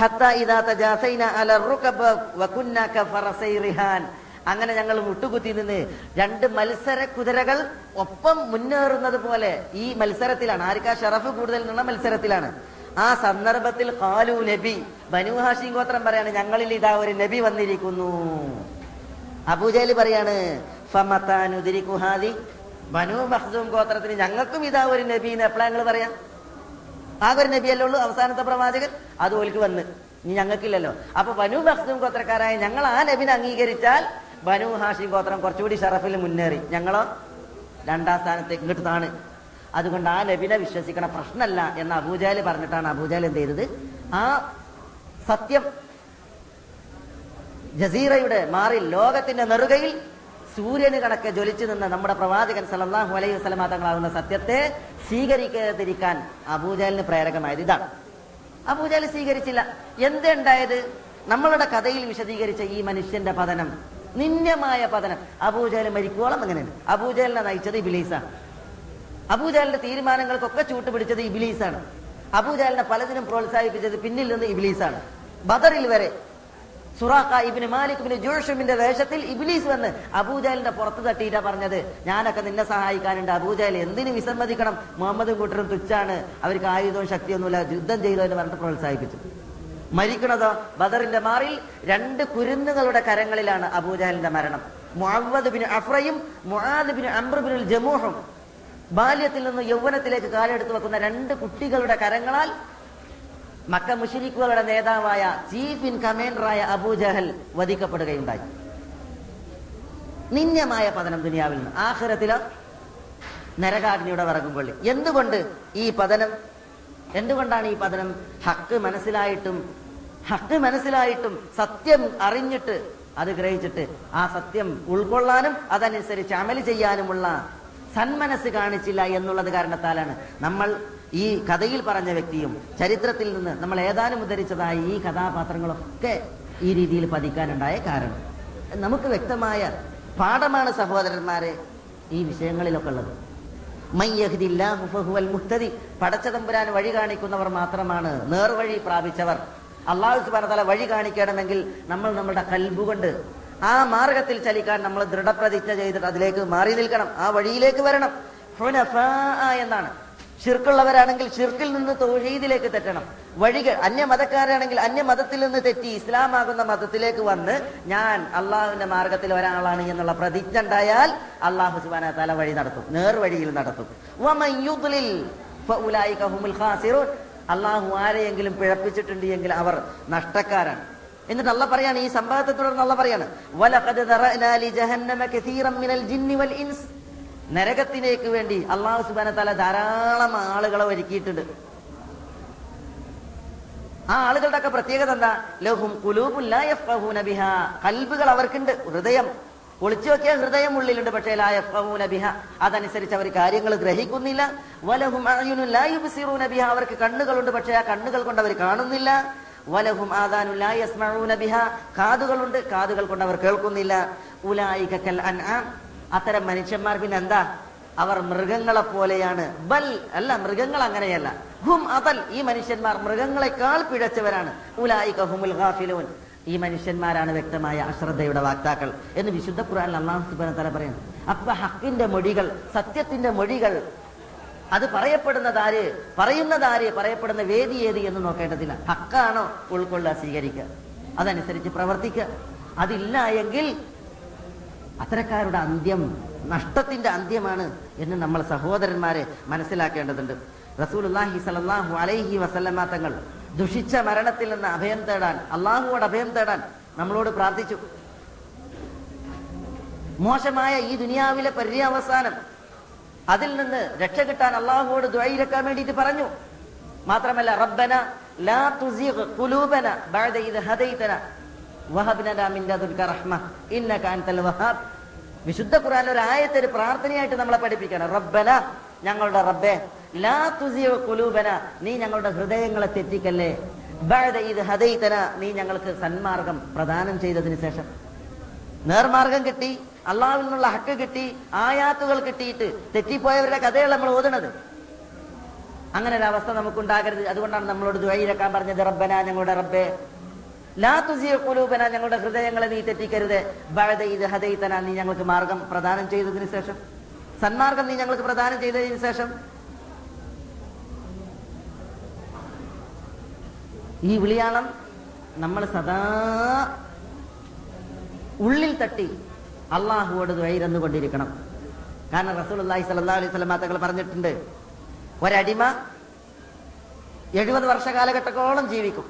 ഹത്ത ഇദാ തജാസൈന അല റുകബ വകുന്ന കഫറസൈ റിഹാൻ അങ്ങനെ ഞങ്ങൾ മുട്ടുകുത്തി നിന്ന് രണ്ട് മത്സര കുതിരകൾ ഒപ്പം മുന്നേറുന്നത് പോലെ ഈ മത്സരത്തിലാണ്. ആർക്കാ ഷറഫ് കൂടുതൽ എന്നുള്ള മത്സരത്തിലാണ്. ആ സന്ദർഭത്തിൽ കാലു നബി ബനു ഹാഷിം ഗോത്രം പറയാണ് ഞങ്ങളിൽ ഇതാ ഒരു നബി വന്നിരിക്കുന്നു. അബൂജലി പറയാണ് ഗോത്രത്തിന് ഞങ്ങൾക്കും ഇതാ ഒരു നബി എന്ന് എപ്പോഴാ ഞങ്ങൾ പറയാം? ആകെ ഒരു നബിയല്ലേ ഉള്ളൂ അവസാനത്തെ പ്രവാചകൻ? അത് ഓൽക്ക് വന്ന്. ഇനി ഞങ്ങൾക്കില്ലല്ലോ. അപ്പൊ ബനു മഖ്സൂം ഗോത്രക്കാരായ ഞങ്ങൾ ആ നബിനെ അംഗീകരിച്ചാൽ ബനു ഹാഷി ഗോത്രം കുറച്ചുകൂടി ഷറഫിൽ മുന്നേറി. ഞങ്ങളോ രണ്ടാം സ്ഥാനത്തേക്ക് ഇങ്ങോട്ട് താണ് അതുകൊണ്ട് ആ നബിനെ വിശ്വസിക്കണ പ്രശ്നമല്ല എന്ന് അബൂജാൽ പറഞ്ഞിട്ടാണ് അബൂജാൽ എന്ത് ചെയ്തത്? ആ സത്യം ജസീറയുടെ മാറി ലോകത്തിന്റെ നെറുകയിൽ സൂര്യന് കണക്കെ ജ്വലിച്ചു നിന്ന നമ്മുടെ പ്രവാചകൻ സല്ലല്ലാഹു അലൈഹി വസല്ലമ തങ്ങളാകുന്ന സത്യത്തെ സ്വീകരിക്കാതിരിക്കാൻ അബൂജാലിന് പ്രേരകമായത് ഇതാണ്. അബൂജാൽ സ്വീകരിച്ചില്ല. എന്തുണ്ടായത്? നമ്മളുടെ കഥയിൽ വിശദീകരിച്ച ഈ മനുഷ്യന്റെ പതനം നിന്യമായ പതനം. അബൂജാൽ മരിക്കോളം അങ്ങനെയാണ് അബൂജാലിനെ നയിച്ചത് ഇബിലീസാണ്. അബൂജാലിന്റെ തീരുമാനങ്ങൾക്കൊക്കെ ചൂട്ടുപിടിച്ചത് ഇബിലീസാണ്. അബൂജാലിനെ പലതിനും പ്രോത്സാഹിപ്പിച്ചത് പിന്നിൽ നിന്ന് ഇബിലീസാണ്. ബദറിൽ വരെ സുറാഖ ഇബിന് മാലിക് ഇബിന് ജോഷമിന്റെ വേഷത്തിൽ ഇബിലീസ് വന്ന് അബൂജാലിന്റെ പുറത്ത് തട്ടിയിട്ടാ പറഞ്ഞത്. ഞാനൊക്കെ നിന്നെ സഹായിക്കാനുണ്ട്. അബൂജാൽ എന്തിന് വിസമ്മതിക്കണം? മുഹമ്മദും കൂട്ടരും തുച്ഛാണ്. അവർക്ക് ആയുധവും ശക്തിയൊന്നുമില്ല. യുദ്ധം ചെയ്തോ എന്ന് പറഞ്ഞിട്ട് പ്രോത്സാഹിപ്പിച്ചു. മരിക്കണതോ ബദറിന്റെ മാറിൽ രണ്ട് കുരുന്നുകളുടെ കരങ്ങളിലാണ് അബൂജഹലിന്റെ മരണം. മുഹമ്മദ് ബിൻ അഫ്രയും മുആദ് ബിൻ അമ്രുബിൻ ജമൂഹും ബാല്യത്തിൽ നിന്ന് യൗവനത്തിലേക്ക് കാലെടുത്തു വെക്കുന്ന രണ്ട് കുട്ടികളുടെ കരങ്ങളാൽ മക്ക മുഷിരിക്കുകളുടെ നേതാവായ ചീഫ് ഇൻ കമാൻഡറായ അബൂജഹൽ വധിക്കപ്പെടുകയുണ്ടായി. നിന്യമായ പതനം ദുനിയാവിൽ നിന്ന്. ആഹ്രത്തിൽ നരകാഗ്നിയുടെ വിറകും കൊള്ളി എന്തുകൊണ്ട് ഈ പതനം? എന്തുകൊണ്ടാണ് ഈ പതനം? ഹക്ക് മനസ്സിലായിട്ടും ഹക്ക് മനസ്സിലായിട്ടും സത്യം അറിഞ്ഞിട്ട് അത് ഗ്രഹിച്ചിട്ട് ആ സത്യം ഉൾക്കൊള്ളാനും അതനുസരിച്ച് അമൽ ചെയ്യാനുമുള്ള സന്മനസ് കാണിച്ചില്ല എന്നുള്ളത് കാരണത്താലാണ് നമ്മൾ ഈ കഥയിൽ പറഞ്ഞ വ്യക്തിയും ചരിത്രത്തിൽ നിന്ന് നമ്മൾ ഏതാനും ഉദ്ധരിച്ചതായ ഈ കഥാപാത്രങ്ങളൊക്കെ ഈ രീതിയിൽ പതിക്കാനുണ്ടായ കാരണം. നമുക്ക് വ്യക്തമായ പാഠമാണ് സഹോദരന്മാരെ ഈ വിഷയങ്ങളിലൊക്കെ ഉള്ളത്. മയ്യഹ്ദില്ലാഹു ഫഹുവൽ മുഹ്തദി. പടച്ചതമ്പുരാൻ വഴി കാണിക്കുന്നവർ മാത്രമാണ് നേർവഴി പ്രാപിച്ചവർ. അള്ളാഹു സുബാന തല വഴി കാണിക്കണമെങ്കിൽ നമ്മൾ നമ്മുടെ കൽബുകൊണ്ട് ആ മാർഗത്തിൽ ചലിക്കാൻ നമ്മൾ ദൃഢപ്രതിജ്ഞ ചെയ്തിട്ട് അതിലേക്ക് മാറി നിൽക്കണം. ആ വഴിയിലേക്ക് വരണം. എന്നാണ്. ഷിർക്കുള്ളവരാണെങ്കിൽ ഷിർക്കിൽ നിന്ന് തൗഹീദിലേക്ക് തെറ്റണം. വഴികൾ അന്യ മതത്തിൽ നിന്ന് തെറ്റി ഇസ്ലാമാകുന്ന മതത്തിലേക്ക് വന്ന് ഞാൻ അള്ളാഹുവിന്റെ മാർഗത്തിൽ ഒരാളാണ് എന്നുള്ള പ്രതിജ്ഞ ഉണ്ടായാൽ അള്ളാഹു സുബാന തല വഴി നടത്തും. നേർവഴിയിൽ നടത്തും. അള്ളാഹു ആരെയെങ്കിലും പിഴപ്പിച്ചിട്ടുണ്ട് എങ്കിൽ അവർ നഷ്ടക്കാരാണ്. എന്നിട്ട് അല്ല പറയാണ് ഈ സംഭവത്തെ തുടർന്ന് അല്ല പറയാണ് നരകത്തിലേക്ക് വേണ്ടി അള്ളാഹു സുബാന തല ധാരാളം ആളുകളെ ഒരുക്കിയിട്ടുണ്ട്. ആ ആളുകളുടെ ഒക്കെ പ്രത്യേകത എന്താ? ലഹും കുലൂബുൻ ലാ യഫ്ഖഹൂന ബിഹാ. കൽബുകൾ അവർക്കുണ്ട്. ഹൃദയം ഒളിച്ചു വെക്കാൻ ഹൃദയം ഉള്ളിലുണ്ട് പക്ഷേ ബിഹ. അതനുസരിച്ച് അവർ കാര്യങ്ങൾ ഗ്രഹിക്കുന്നില്ല. വലഹും ബിഹ. അവർക്ക് കണ്ണുകളുണ്ട് പക്ഷേ ആ കണ്ണുകൾ കൊണ്ട് അവർ കാണുന്നില്ല. വലഹും ആദാനുൻ ലാ യസ്മഊന ബിഹ. കാതുകളുണ്ട് കാതുകൾ കൊണ്ട് അവർ കേൾക്കുന്നില്ല. ഉലായികൽ കൽ അൻആം. അത്തരം മനുഷ്യന്മാർ പിന്നെ എന്താ? അവർ മൃഗങ്ങളെ പോലെയാണ്. ബൽ അല്ല മൃഗങ്ങൾ അങ്ങനെയല്ല. ഹും അതൽ. ഈ മനുഷ്യന്മാർ മൃഗങ്ങളെക്കാൾ പിഴച്ചവരാണ്. ഉലായിക ഹുമുൽ ഗാഫിലൂൻ. ഈ മനുഷ്യന്മാരാണ് വ്യക്തമായ അശ്രദ്ധയുടെ വാക്താക്കൾ എന്ന് വിശുദ്ധ ഖുറാൻ അള്ളാഹു സുബാന തല പറയുന്നു. അപ്പൊ ഹക്കിന്റെ മൊഴികൾ സത്യത്തിന്റെ മൊഴികൾ അത് പറയപ്പെടുന്നതാര് പറയുന്നതാര് പറയപ്പെടുന്ന വേദി ഏത് എന്ന് നോക്കേണ്ടതില്ല. ഹക്കാണോ ഉൾക്കൊള്ളുക സ്വീകരിക്കുക. അതനുസരിച്ച് പ്രവർത്തിക്കുക. അതില്ല എങ്കിൽ അത്തരക്കാരുടെ അന്ത്യം നഷ്ടത്തിന്റെ അന്ത്യമാണ് എന്ന് നമ്മൾ സഹോദരന്മാരെ മനസ്സിലാക്കേണ്ടതുണ്ട്. റസൂലുള്ളാഹി സ്വല്ലല്ലാഹു അലൈഹി വസല്ലമ തങ്ങൾ ദുഷിച്ച മരണത്തിൽ നിന്ന് അഭയം തേടാൻ അള്ളാഹുവോട് അഭയം തേടാൻ നമ്മളോട് പ്രാർത്ഥിച്ചു. മോശമായ ഈ ദുനിയാവിലെ പര്യവസാനം അതിൽ നിന്ന് രക്ഷ കിട്ടാൻ അള്ളാഹുവോട് ദ്വൈരക്കാൻ വേണ്ടിയിട്ട് പറഞ്ഞു. മാത്രമല്ല റബ്ബന ലാ തുസിഗ് ഖുലൂബന ബഅദ ഇദ് ഹദൈതന വഹബ് മിൻ ലദുൻക റഹ്മ ഇന്നക അൻതൽ വഹാബ്. വിശുദ്ധ ഖുർആൻ ഒരു ആയത്തെ ഒരു പ്രാർത്ഥനയായിട്ട് നമ്മളെ പഠിപ്പിക്കണം. റബ്ബന ഞങ്ങളുടെ റബ്ബേ ലാ നീ ഞങ്ങളുടെ ഹൃദയങ്ങളെ തെറ്റിക്കല്ലേ? ഇദ് ഹദൈതന നീ ഞങ്ങൾക്ക് സന്മാർഗം പ്രദാനം ചെയ്തതിന് ശേഷം. നേർമാർഗം കിട്ടി അള്ളാവിൽ നിന്നുള്ള ഹക്ക് കിട്ടി ആയാത്തുകൾ കിട്ടിയിട്ട് തെറ്റിപ്പോയവരുടെ കഥയാണ് നമ്മൾ ഓതുന്നത്. അങ്ങനെ ഒരു അവസ്ഥ നമുക്കുണ്ടാകരുത്. അതുകൊണ്ടാണ് നമ്മളോട് ദ്വൈരക്കാൻ പറഞ്ഞത് റബ്ബന ഞങ്ങളുടെ റബ്ബേ ലാ തുസിയ കുലൂബന ഞങ്ങളുടെ ഹൃദയങ്ങളെ നീ തെറ്റിക്കരുത്. ഇത് ഹദൈതന നീ ഞങ്ങൾക്ക് മാർഗം പ്രദാനം ചെയ്തതിന് ശേഷം. സന്മാർഗം നീ ഞങ്ങൾക്ക് പ്രദാനം ചെയ്തതിന് ശേഷം ഈ വിളിയാളം നമ്മൾ സദാ ഉള്ളിൽ തട്ടി അള്ളാഹുവോട് ദ്വൈരന്നുകൊണ്ടിരിക്കണം കാരണം റസൂൽ അള്ളാഹി സല്ലാ അലൈഹി സ്വലമാ തങ്ങൾ പറഞ്ഞിട്ടുണ്ട് ഒരടിമ എഴുപത് വർഷ കാലഘട്ടത്തോളം ജീവിക്കും.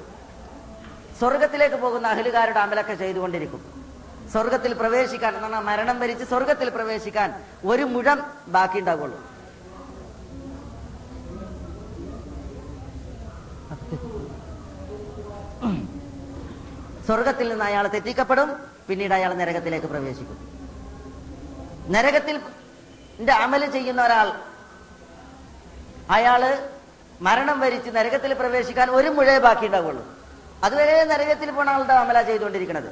സ്വർഗത്തിലേക്ക് പോകുന്ന അഹലുകാരുടെ അമലൊക്കെ ചെയ്തുകൊണ്ടിരിക്കും. സ്വർഗത്തിൽ പ്രവേശിക്കാൻ എന്ന് മരണം വരിച്ച് സ്വർഗത്തിൽ പ്രവേശിക്കാൻ ഒരു മുഴം ബാക്കി ഉണ്ടാവുള്ളൂ സ്വർഗത്തിൽ നിന്ന് അയാൾ തെറ്റിക്കപ്പെടും പിന്നീട് അയാൾ നരകത്തിലേക്ക് പ്രവേശിക്കും. നരകത്തിൽ അമൽ ചെയ്യുന്ന ഒരാൾ അയാൾ മരണം വരിച്ച് നരകത്തിൽ പ്രവേശിക്കാൻ ഒരു മുഴേ ബാക്കി ഉണ്ടാവുള്ളൂ. അതുവരെ നരകത്തിൽ പോണ ആളുടെ അമല ചെയ്തുകൊണ്ടിരിക്കുന്നത്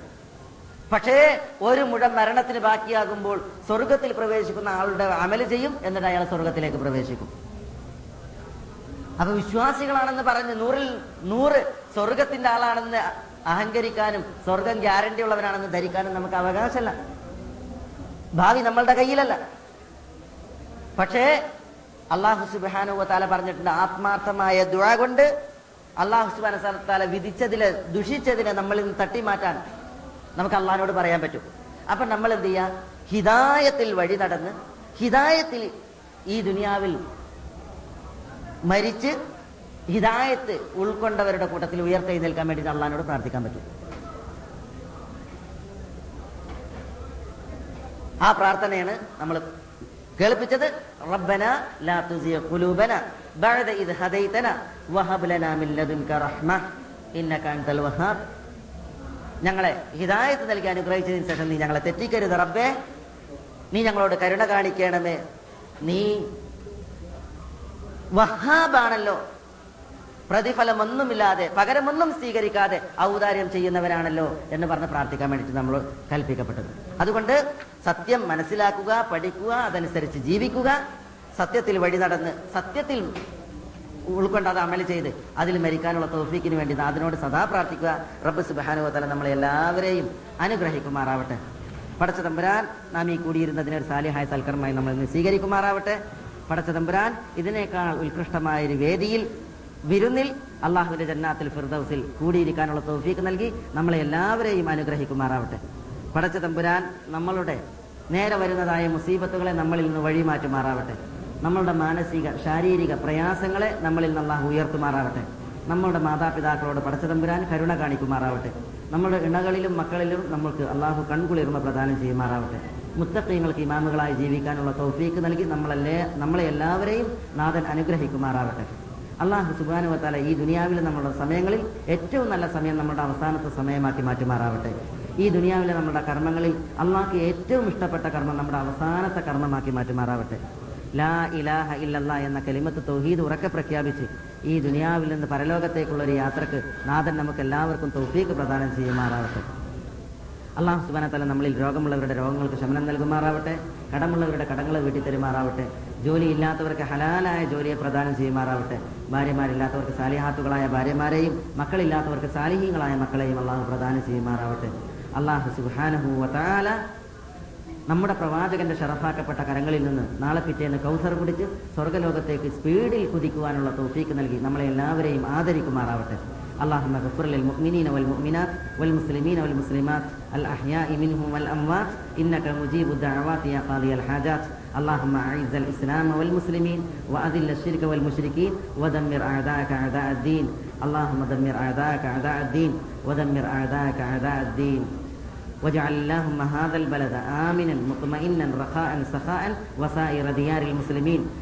പക്ഷേ ഒരു മുഴം മരണത്തിന് ബാക്കിയാകുമ്പോൾ സ്വർഗത്തിൽ പ്രവേശിക്കുന്ന ആളുടെ അമൽ ചെയ്യും എന്നിട്ട് അയാൾ സ്വർഗത്തിലേക്ക് പ്രവേശിക്കും. അപ്പൊ വിശ്വാസികളാണെന്ന് പറഞ്ഞ് നൂറിൽ നൂറ് സ്വർഗത്തിന്റെ ആളാണെന്ന് അഹങ്കരിക്കാനും സ്വർഗം ഗ്യാരണ്ടി ഉള്ളവനാണെന്ന് ധരിക്കാനും നമുക്ക് അവകാശമല്ല. ഭാവി നമ്മളുടെ കയ്യിലല്ല. പക്ഷേ അള്ളാഹു സുബാനു താല പറഞ്ഞിട്ടുണ്ട് ആത്മാർത്ഥമായ ദുഴ കൊണ്ട് അള്ളാഹു സുബാന താല വിധിച്ചതിലെ ദുഷിച്ചതിനെ നമ്മളിൽ നിന്ന് തട്ടിമാറ്റാൻ നമുക്ക് അള്ളഹാനോട് പറയാൻ പറ്റും. അപ്പൊ നമ്മൾ എന്ത് ചെയ്യാ? ഹിതായത്തിൽ വഴി നടന്ന് ഹിതായത്തിൽ ഈ ദുനിയാവിൽ മരിച്ച് ഹിദായത്ത് ഉൾക്കൊണ്ടവരുടെ കൂട്ടത്തിൽ ഉയർത്തെഴുന്നേൽക്കാൻ വേണ്ടി അള്ളഹാനോട് പ്രാർത്ഥിക്കാൻ പറ്റും. ആ പ്രാർത്ഥനയാണ് നമ്മൾ കേൾപ്പിച്ചത്. റബ്ബന ലാ തുസിയ ബഅദ ഹദൈതന വഹബ് ലനാ മിൻ ഇന്നക ഞങ്ങളെ ഹിദായത്ത് നൽകി അനുഗ്രഹിച്ചതിന് ശേഷം നീ ഞങ്ങളെ തെറ്റിക്കരുത് റബ്ബേ. നീ ഞങ്ങളോട് കരുണ കാണിക്കണമേ. നീ വഹാബാണല്ലോ. പ്രതിഫലം ഒന്നുമില്ലാതെ പകരമൊന്നും സ്വീകരിക്കാതെ ഔദാര്യം ചെയ്യുന്നവരാണല്ലോ എന്ന് പറഞ്ഞ് പ്രാർത്ഥിക്കാൻ വേണ്ടിയിട്ട് നമ്മൾ കൽപ്പിക്കപ്പെട്ടത്. അതുകൊണ്ട് സത്യം മനസ്സിലാക്കുക പഠിക്കുക അതനുസരിച്ച് ജീവിക്കുക സത്യത്തിൽ വഴി നടന്ന് സത്യത്തിൽ ഉൾക്കൊണ്ട് അത് അമൽ ചെയ്ത് അതിൽ മരിക്കാനുള്ള തോഫീക്കിന് വേണ്ടി അതിനോട് സദാ പ്രാർത്ഥിക്കുക. റബ്ബ് സുബാനുവതല നമ്മളെ എല്ലാവരെയും അനുഗ്രഹിക്കുമാറാവട്ടെ. പടച്ച തമ്പുരാൻ നാം ഈ കൂടിയിരുന്നതിനൊരു സാലിഹായ സൽക്കരമായി നമ്മൾ സ്വീകരിക്കുമാറാവട്ടെ. പടച്ച തമ്പുരാൻ ഇതിനേക്കാൾ ഉത്കൃഷ്ടമായ ഒരു വേദിയിൽ വിരുന്നിൽ അള്ളാഹുവിന്റെ ജന്നാത്തിൽ ഫിർദൌസിൽ കൂടിയിരിക്കാനുള്ള തോഫീക്ക് നൽകി നമ്മളെ എല്ലാവരെയും അനുഗ്രഹിക്കുമാറാവട്ടെ. പടച്ച തമ്പുരാൻ നമ്മളുടെ നേരെ വരുന്നതായ മുസീബത്തുകളെ നമ്മളിൽ നിന്ന് വഴിമാറ്റുമാറാവട്ടെ. നമ്മളുടെ മാനസിക ശാരീരിക പ്രയാസങ്ങളെ നമ്മളിൽ നിന്ന് അള്ളാഹു ഉയർത്തുമാറാവട്ടെ. നമ്മളുടെ മാതാപിതാക്കളോട് പടച്ച തമ്പുരാൻ കരുണ കാണിക്കുമാറാവട്ടെ. നമ്മുടെ ഇണകളിലും മക്കളിലും നമ്മൾക്ക് അള്ളാഹു കൺകുളിർമ പ്രദാനം ചെയ്യുമാറാവട്ടെ. മുത്തക്കീങ്ങൾക്ക് ഇമാമുകളായി ജീവിക്കാനുള്ള തൗഫീക്ക് നൽകി നമ്മളല്ലേ നമ്മളെ എല്ലാവരെയും നാഥൻ അനുഗ്രഹിക്കുമാറാവട്ടെ. അള്ളാഹു സുബാനുവത്താല ഈ ദുനിയാവിലെ നമ്മളുടെ സമയങ്ങളിൽ ഏറ്റവും നല്ല സമയം നമ്മുടെ അവസാനത്തെ സമയമാക്കി മാറ്റുമാറാവട്ടെ. ഈ ദുനിയാവിലെ നമ്മുടെ കർമ്മങ്ങളിൽ അള്ളാഹ്ക്ക് ഏറ്റവും ഇഷ്ടപ്പെട്ട കർമ്മം നമ്മുടെ അവസാനത്തെ കർമ്മമാക്കി മാറ്റുമാറാവട്ടെ. ലാ ഇലാഹ ഇല്ലല്ലാ എന്ന കലിമത്ത് തൗഹീദ് ഉറക്കെ പ്രഖ്യാപിച്ച് ഈ ദുനിയാവിൽ നിന്ന് പരലോകത്തേക്കുള്ള ഒരു യാത്രയ്ക്ക് നാഥൻ നമുക്ക് എല്ലാവർക്കും തൗഫീക്ക് പ്രദാനം ചെയ്യുമാറാവട്ടെ. അള്ളാഹു സുബാനത്തല നമ്മളിൽ രോഗമുള്ളവരുടെ രോഗങ്ങൾക്ക് ശമനം നൽകുമാറാവട്ടെ കടമുള്ളവരുടെ കടങ്ങൾ വീട്ടി തരുമാറാവട്ടെ ജോലി ഇല്ലാത്തവർക്ക് ഹലാലായ ജോലിയെ പ്രദാനം ചെയ്യുമാറാവട്ടെ ഭാര്യമാരില്ലാത്തവർക്ക് സാലിഹാത്തുകളായ ഭാര്യമാരെയും മക്കളില്ലാത്തവർക്ക് സാലിഹീങ്ങളായ മക്കളെയും അള്ളാഹു പ്രദാനം ചെയ്യുമാറാവട്ടെ. അള്ളാഹു സുബാനഹു നമ്മുടെ പ്രവാചകന്റെ ഷറഫാക്കപ്പെട്ട കരങ്ങളിൽ നിന്ന് നാളെ പിറ്റേന്ന് കൗസർ കുടിച്ച് സ്വർഗലോകത്തേക്ക് സ്പീഡിൽ കുതിക്കുവാനുള്ള തോഫീക്ക് നൽകി നമ്മളെ എല്ലാവരെയും ആദരിക്കുമാറാവട്ടെ. اللهم اغفر للمؤمنين والمؤمنات والمسلمين والمسلمات الأحياء منهم والأموات إنك مجيب الدعوات يا قاضي الحاجات. اللهم أعز الإسلام والمسلمين وأذل الشرك والمشركين ودمر أعداءك أعداء الدين. اللهم دمر أعداءك أعداء الدين ودمر أعداءك أعداء الدين. واجعل اللهم هذا البلد آمنا مطمئنا رخاء سخاء وسائر ديار المسلمين.